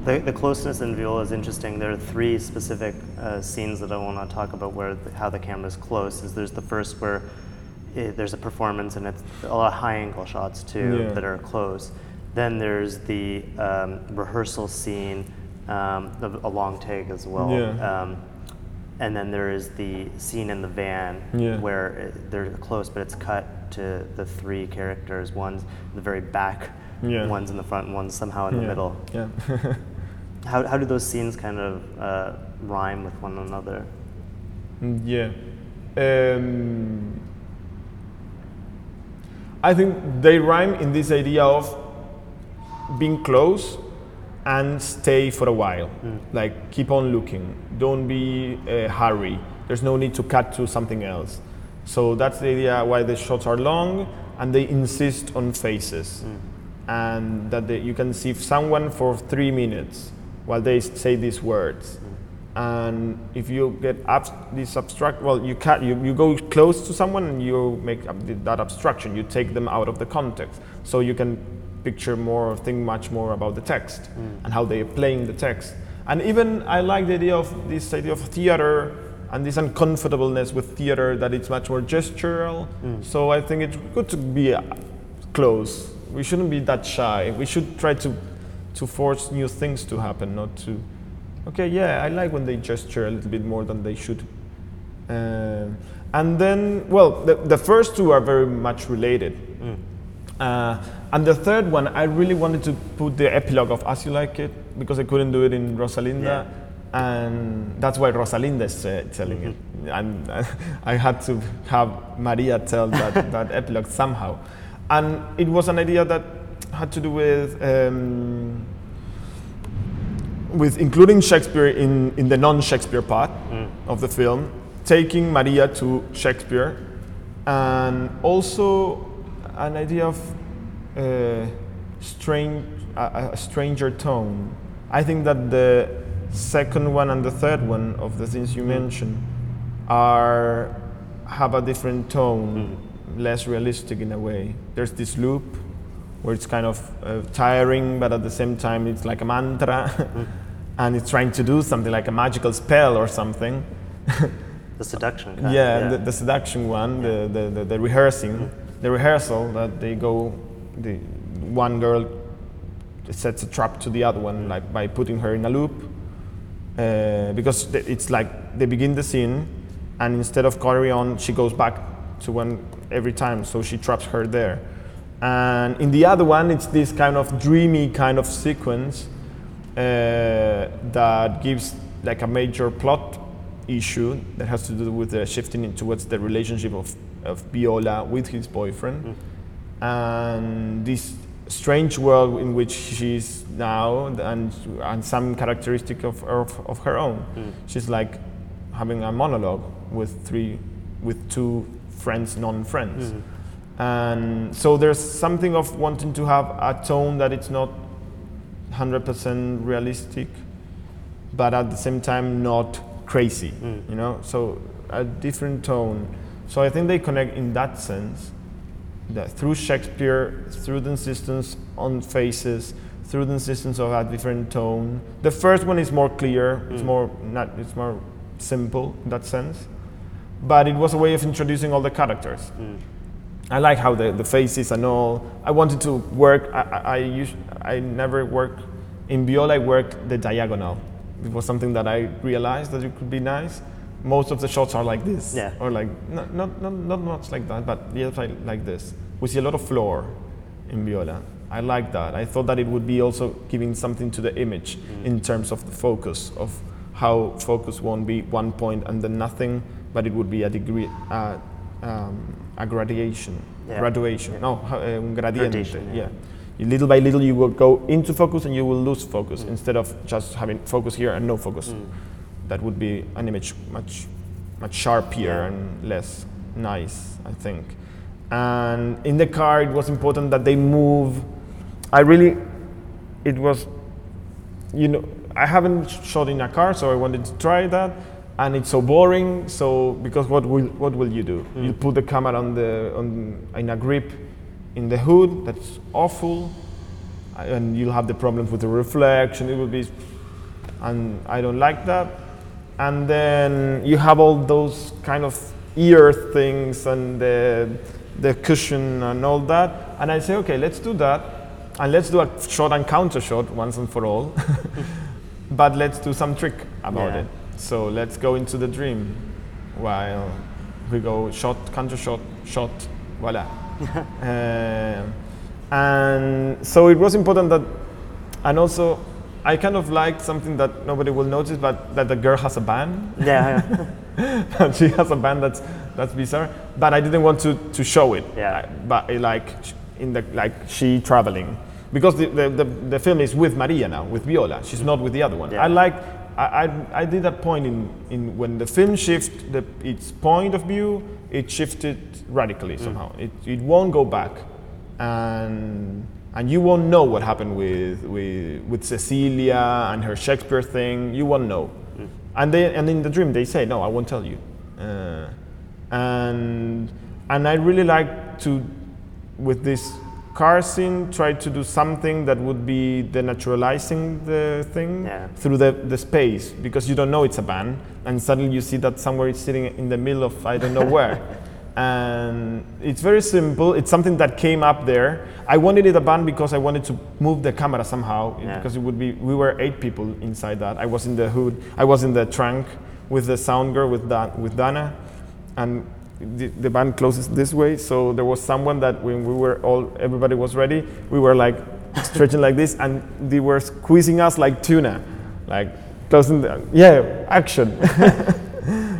The, the closeness in Viola is interesting. There are three specific uh, scenes that I want to talk about where the, how the camera is close. Is there's the first where it, there's a performance and it's a lot of high angle shots too Yeah. that are close. Then there's the um, rehearsal scene, um, of a long take as well. Yeah. Um, and then there is the scene in the van Yeah. where it, they're close, but it's cut to the three characters. One's in the very back, Yeah. one's in the front, and one's somehow in the Yeah. middle. Yeah. How, how do those scenes kind of uh, rhyme with one another? Mm, Yeah. Um, I think they rhyme in this idea of being close and stay for a while. Like keep on looking. Don't be uh, hurry. There's no need to cut to something else. So that's the idea why the shots are long and they insist on faces. And that they, you can see someone for three minutes while they say these words. And if you get this abstract well you can you, you go close to someone and you make that abstraction. You take them out of the context. So you can picture more or think much more about the text mm. and how they are playing the text. And even i like the idea of this idea of theater and this uncomfortableness with theater that it's much more gestural. Mm. So i think it's good to be close. We shouldn't be that shy. We should try to to force new things to happen not to okay yeah i like when they gesture a little bit more than they should. Um, and then well the, the first two are very much related. Uh, and the third one i really wanted to put the epilogue of as you like it because i couldn't do it in rosalinda. And that's why rosalinda is uh, telling it. And uh, i had to have maria tell that, that epilogue somehow. And it was an idea that had to do with um, with including Shakespeare in, in the non-Shakespeare part of the film, taking Maria to Shakespeare, and also an idea of uh, strange, a, a stranger tone. I think that the second one and the third one of the things you mentioned are have a different tone, less realistic in a way. There's this loop where it's kind of uh, tiring, but at the same time it's like a mantra, and it's trying to do something like a magical spell or something. The seduction kind yeah, of, The, the seduction one, the, the, the, the rehearsing, the rehearsal that they go, the one girl sets a trap to the other one, like by putting her in a loop, uh, because it's like they begin the scene, and instead of carry on, she goes back to one every time, so she traps her there. And in the other one, it's this kind of dreamy kind of sequence uh, that gives like a major plot issue that has to do with the shifting in towards the relationship of, of Viola with his boyfriend mm. and this strange world in which she's now and, and some characteristic of, of, of her own. Mm. She's like having a monologue with three, with two friends, non-friends. Mm. And so there's something of wanting to have a tone that it's not 100% realistic, but at the same time not crazy, mm. you know? So a different tone. So I think they connect in that sense that through Shakespeare, through the insistence on faces, through the insistence of a different tone. The first one is more clear, it's mm. more not, it's more simple in that sense, but it was a way of introducing all the characters. Mm. I like how the, the faces and all. I wanted to work. I, I, I, I never work in Viola. I worked the diagonal. It was something that I realized that it could be nice. Most of the shots are like this, Yeah. or like not, not, not, not much like that, but yes, like, like this. We see a lot of floor in Viola. I like that. I thought that it would be also giving something to the image in terms of the focus of how focus won't be one point and then nothing, but it would be a degree, uh, um, a gradation, Yeah. graduation. Yeah. No, ha- um, gradiente. Gradation, yeah. yeah. You- Little by little, you will go into focus and you will lose focus instead of just having focus here and no focus. That would be an image much, much sharper and less nice, I think. And in the car, it was important that they move. I really, it was, you know, I haven't shot in a car, so I wanted to try that. And it's so boring. So because what will what will you do? Mm. You put the camera on the on in a grip in the hood. That's awful, and you'll have the problems with the reflection. It will be, and I don't like that. And then you have all those kind of ear things and the the cushion and all that. And I say, okay, let's do that, and let's do a shot and counter shot once and for all. but let's do some trick about Yeah. it. So let's go into the dream while we go shot, counter shot, shot, voila. Um, and so it was important that, and also I kind of liked something that nobody will notice, but that the girl has a band. Yeah. that she has a band that's that's bizarre. But I didn't want to, to show it. Yeah. But uh, like in the like she traveling because the, the, the, the film is with Maria now with Viola. She's not with the other one. Yeah. I like. I, I, I did that point in, in when the film shift the, its point of view it shifted radically somehow it, it won't go back and and you won't know what happened with, with, with Cecilia and her Shakespeare thing. You won't know. And, they, and in the dream, they say, No, I won't tell you. Uh, and, and I really like to, with this car scene, try to do something that would be denaturalizing the thing Yeah. through the, the space because you don't know it's a band. And suddenly you see that somewhere it's sitting in the middle of I don't know where. and it's very simple. It's something that came up there. I wanted it a band because I wanted to move the camera somehow Yeah. because it would be. We were eight people inside that. I was in the hood. I was in the trunk with the sound girl with Dan, with Dana, and the, the band closes this way. So there was someone that when we were all everybody was ready, we were like stretching like this, and they were squeezing us like tuna, like closing. The, yeah, action.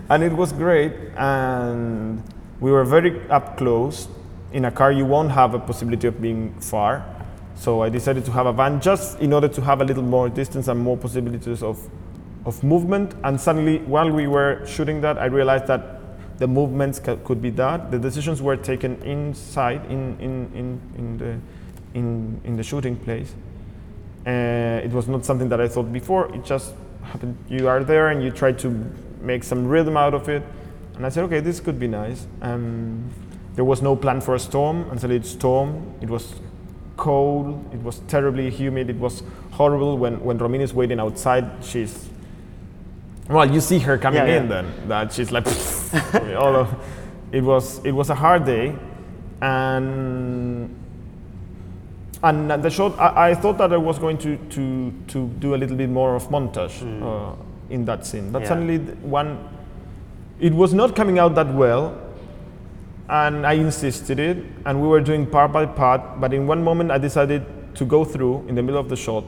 and it was great and we were very up close in a car you won't have a possibility of being far so i decided to have a van just in order to have a little more distance and more possibilities of, of movement and suddenly while we were shooting that i realized that the movements could be that the decisions were taken inside in, in, in, in, the, in, in the shooting place uh, it was not something that I thought before. It just happened. You are there and you try to make some rhythm out of it. And I said, okay, this could be nice. Um, there was no plan for a storm until it stormed. It was cold. It was terribly humid. It was horrible. When when Romina is waiting outside, she's well, you see her coming Yeah, in yeah. then. That she's like, all of, it was it was a hard day, and and the shot, I, I thought that I was going to, to, to do a little bit more of montage uh, in that scene. But Yeah. suddenly, one, it was not coming out that well, and I insisted it, and we were doing part by part. But in one moment, I decided to go through in the middle of the shot,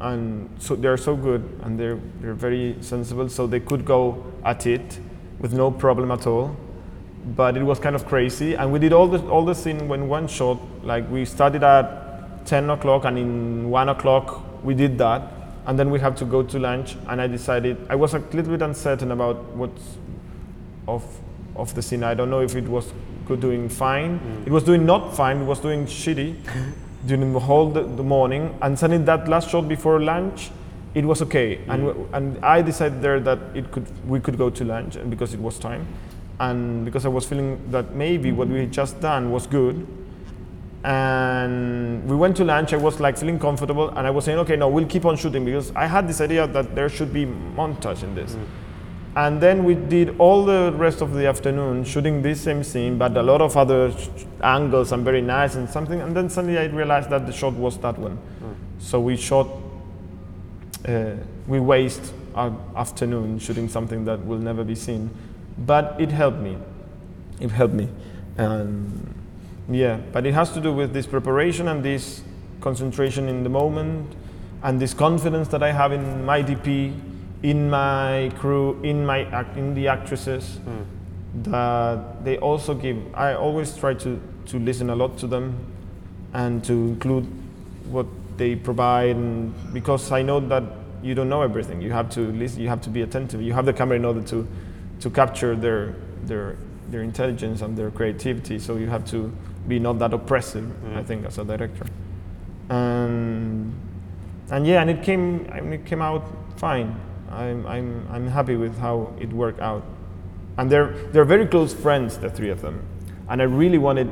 and so they're so good and they're they're very sensible, so they could go at it with no problem at all but it was kind of crazy. And we did all the all the scene when one shot. Like we started at 10 o'clock, and in one o'clock we did that, and then we have to go to lunch. And I decided I was a little bit uncertain about what's of of the scene. I don't know if it was good doing fine. Mm. It was doing not fine. It was doing shitty during the whole the, the morning. And suddenly that last shot before lunch. It was okay, mm. and and I decided there that it could we could go to lunch, because it was time, and because I was feeling that maybe what we had just done was good, and we went to lunch. I was like feeling comfortable, and I was saying, okay, no, we'll keep on shooting because I had this idea that there should be montage in this. Mm. And then we did all the rest of the afternoon shooting this same scene, but a lot of other sh- angles and very nice and something. And then suddenly I realized that the shot was that one. So we shot, uh, we waste our afternoon shooting something that will never be seen. But it helped me. It helped me. And yeah, but it has to do with this preparation and this concentration in the moment and this confidence that I have in my DP, in my crew, in my act, in the actresses hmm. that they also give. I always try to, to listen a lot to them and to include what they provide and because I know that you don't know everything. You have to listen, you have to be attentive. You have the camera in order to, to capture their, their, their intelligence and their creativity. So you have to be not that oppressive, I hmm. think, as a director. And, and yeah, and it came, I mean, it came out fine. I'm, I'm, I'm happy with how it worked out. And they're, they're very close friends, the three of them. And I really wanted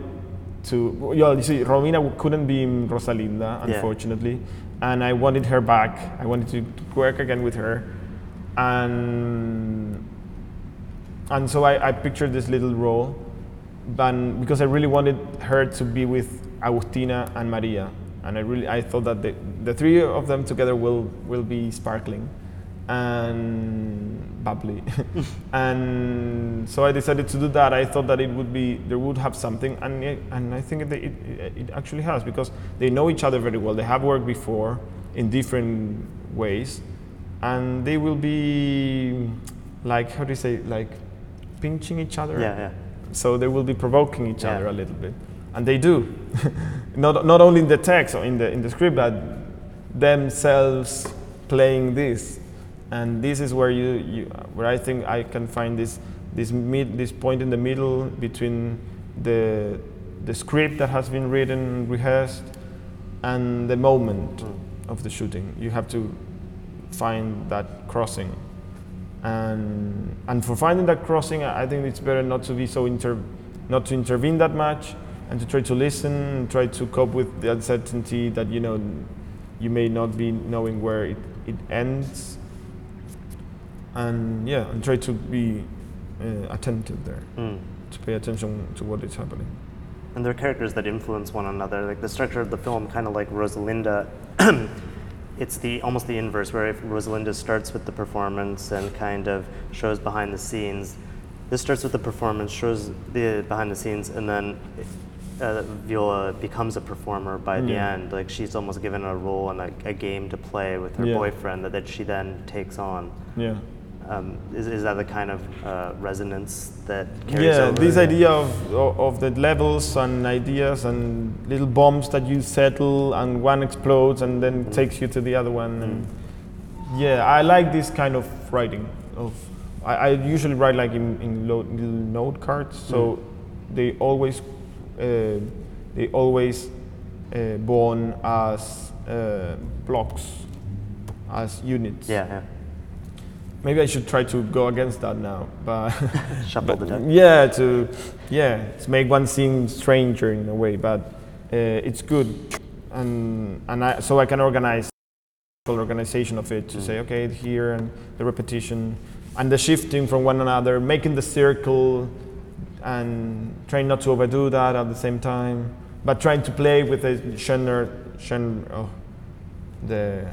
to, yeah, you see, Romina couldn't be in Rosalinda, Yeah. unfortunately. And I wanted her back. I wanted to work again with her. And, and so I, I pictured this little role. But because I really wanted her to be with Agustina and Maria. And I really, I thought that the, the three of them together will, will be sparkling. And bubbly. and so I decided to do that. I thought that it would be there would have something, and it, and I think it, it, it actually has because they know each other very well. They have worked before in different ways, and they will be like how do you say like pinching each other. Yeah, yeah. So they will be provoking each Yeah. other a little bit, and they do. not not only in the text or in the in the script, but themselves playing this, and this is where you, you where I think I can find this this mid this point in the middle between the the script that has been written, rehearsed, and the moment mm. of the shooting. You have to find that crossing, and and for finding that crossing, I think it's better not to be so inter, not to intervene that much, and to try to listen, and try to cope with the uncertainty that you know you may not be knowing where it, it ends, and yeah, and try to be uh, attentive there, Mm. to pay attention to what is happening. And there are characters that influence one another. Like the structure of the film, kind of like Rosalinda. it's the almost the inverse, where if Rosalinda starts with the performance and kind of shows behind the scenes. This starts with the performance, shows the behind the scenes, and then uh, Viola becomes a performer by the Yeah. end. Like she's almost given a role and a, a game to play with her Yeah. boyfriend that, that she then takes on. Yeah. Um, is, is that the kind of uh, resonance that carries Yeah, over? this idea of, of the levels and ideas and little bombs that you settle and one explodes and then takes you to the other one. And yeah, I like this kind of writing. Of I, I usually write like in, in lo- little note cards, so they always uh, they always uh, born as uh, blocks, as units. Yeah, yeah. Maybe I should try to go against that now, but deck. yeah, to yeah, to make one seem stranger in a way, but uh, it's good, and and I, so I can organize the organization of it to say okay here and the repetition and the shifting from one another, making the circle, and trying not to overdo that at the same time, but trying to play with the genre, genre oh, the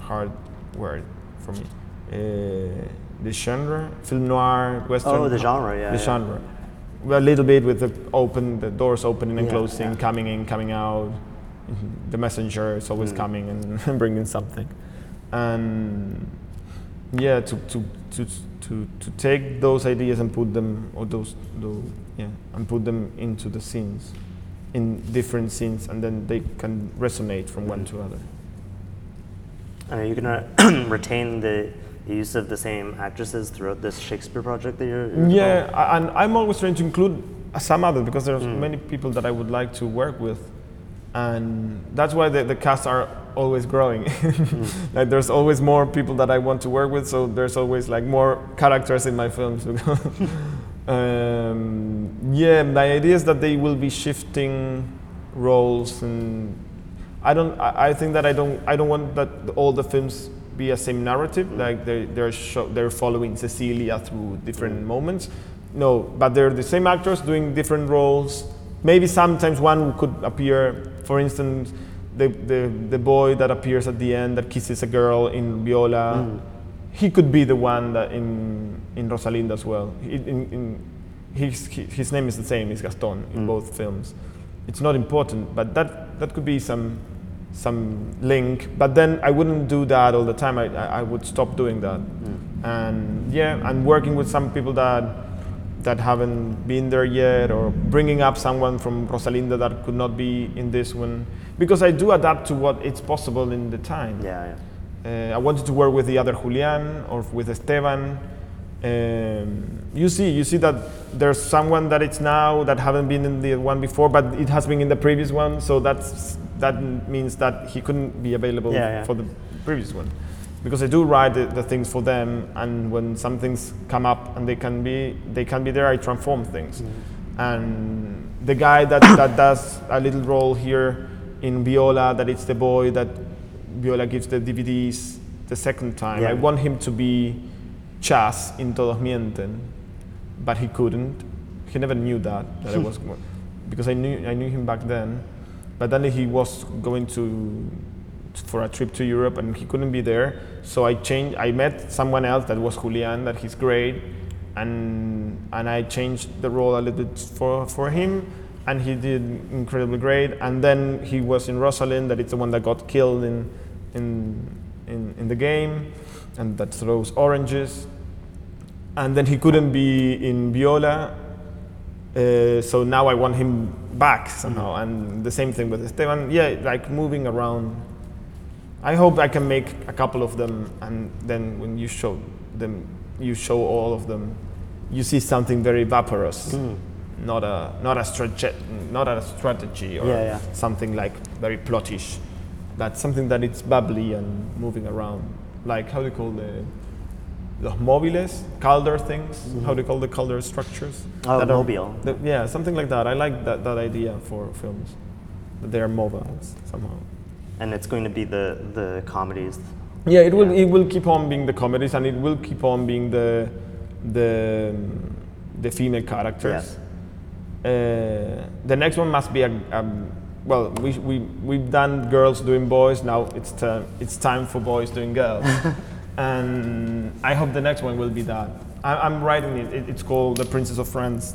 hard word for me. Uh, the genre, film noir, western. Oh, the genre, yeah, The yeah. genre. Well, a little bit with the open, the doors opening and Yeah, closing, yeah. coming in, coming out. The messenger is always Mm. coming and bringing something, and yeah, to, to, to, to, to take those ideas and put them, or those, those, yeah, and put them into the scenes, in different scenes, and then they can resonate from one to other. And are you gonna retain the use of the same actresses throughout this Shakespeare project that you're? you're Yeah, a- and I'm always trying to include some other because there's Mm. many people that I would like to work with, and that's why the, the casts are always growing. like there's always more people that I want to work with, so there's always like more characters in my films. um, yeah, the idea is that they will be shifting roles, and I don't. I, I think that I don't. I don't want that all the films be a same narrative. Like they they're show, they're following Cecilia through different mm. moments. No, but they're the same actors doing different roles. Maybe sometimes one could appear, for instance, the, the, the boy that appears at the end that kisses a girl in Viola. Mm. He could be the one that in in Rosalinda as well. He, in, in, his, his name is the same, is Gaston in mm. both films. It's not important, but that, that could be some some link. But then I wouldn't do that all the time. I, I would stop doing that. And yeah, I'm working with some people that that haven't been there yet, or bringing up someone from Rosalinda that could not be in this one, because I do adapt to what it's possible in the time. Yeah, yeah. Uh, I wanted to work with the other Julian or with Esteban. Um, you see, you see that there's someone that it's now that haven't been in the one before, but it has been in the previous one. So that's that means that he couldn't be available Yeah, yeah. for the previous one, because I do write the, the things for them, and when some things come up and they can be they can be there, I transform things. Mm-hmm. And the guy that, that does a little role here in Viola, that it's the boy that Viola gives the DVDs the second time. Yeah. I want him to be Chas in Todos Mienten, but he couldn't. He never knew that that I was because I knew I knew him back then, but then he was going to for a trip to Europe, and he couldn't be there. So I changed. I met someone else that was Julian, that he's great, and and I changed the role a little bit for for him, and he did incredibly great. And then he was in Rosalind, that it's the one that got killed in in in, in the game, and that throws oranges. And then he couldn't be in Viola, uh, so now I want him back somehow. And the same thing with Esteban. Yeah, like moving around. I hope I can make a couple of them, and then when you show them, you show all of them. You see something very vaporous, not a not a strategy, not a strategy or Yeah, yeah. something like very plottish. That's something that it's bubbly and moving around. Like how do you call the the mobiles, Calder things? How do you call the Calder structures? Oh, that are- mobile. the- yeah, something like that. I like that, that idea for films. They are mobiles somehow. And it's going to be the the comedies. Yeah, it will. It will keep on being the comedies, and it will keep on being the the the female characters. Uh, the next one must be a, a well. We we we've done girls doing boys. Now it's time. It's time for boys doing girls. and I hope the next one will be that. I, I'm writing it. it. It's called The Princess of France.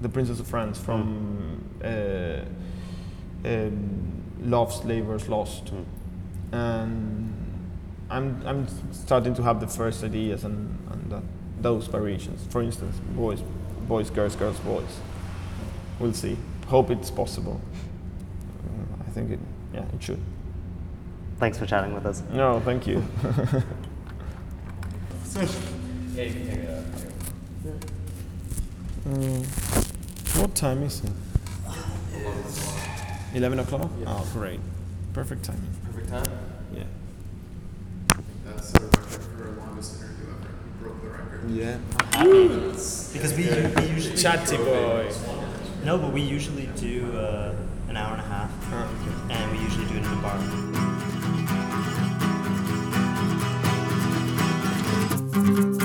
The Princess of France from uh, um, Love's Labour's Lost and I'm, I'm starting to have the first ideas and, and that, those variations. For instance, boys, boys, girls, girls, boys. We'll see. Hope it's possible. Uh, I think it, yeah, it should. Thanks for chatting with us. No, thank you. Mm, what time is it? 11 o'clock? Oh, great. Perfect timing. Perfect time. Yeah. That's the record for longest interview ever. We broke the record. Yeah. Because we, we usually Chatty boy. no, but we usually do uh, an hour and a half, and we usually do it in a bar. Thank you.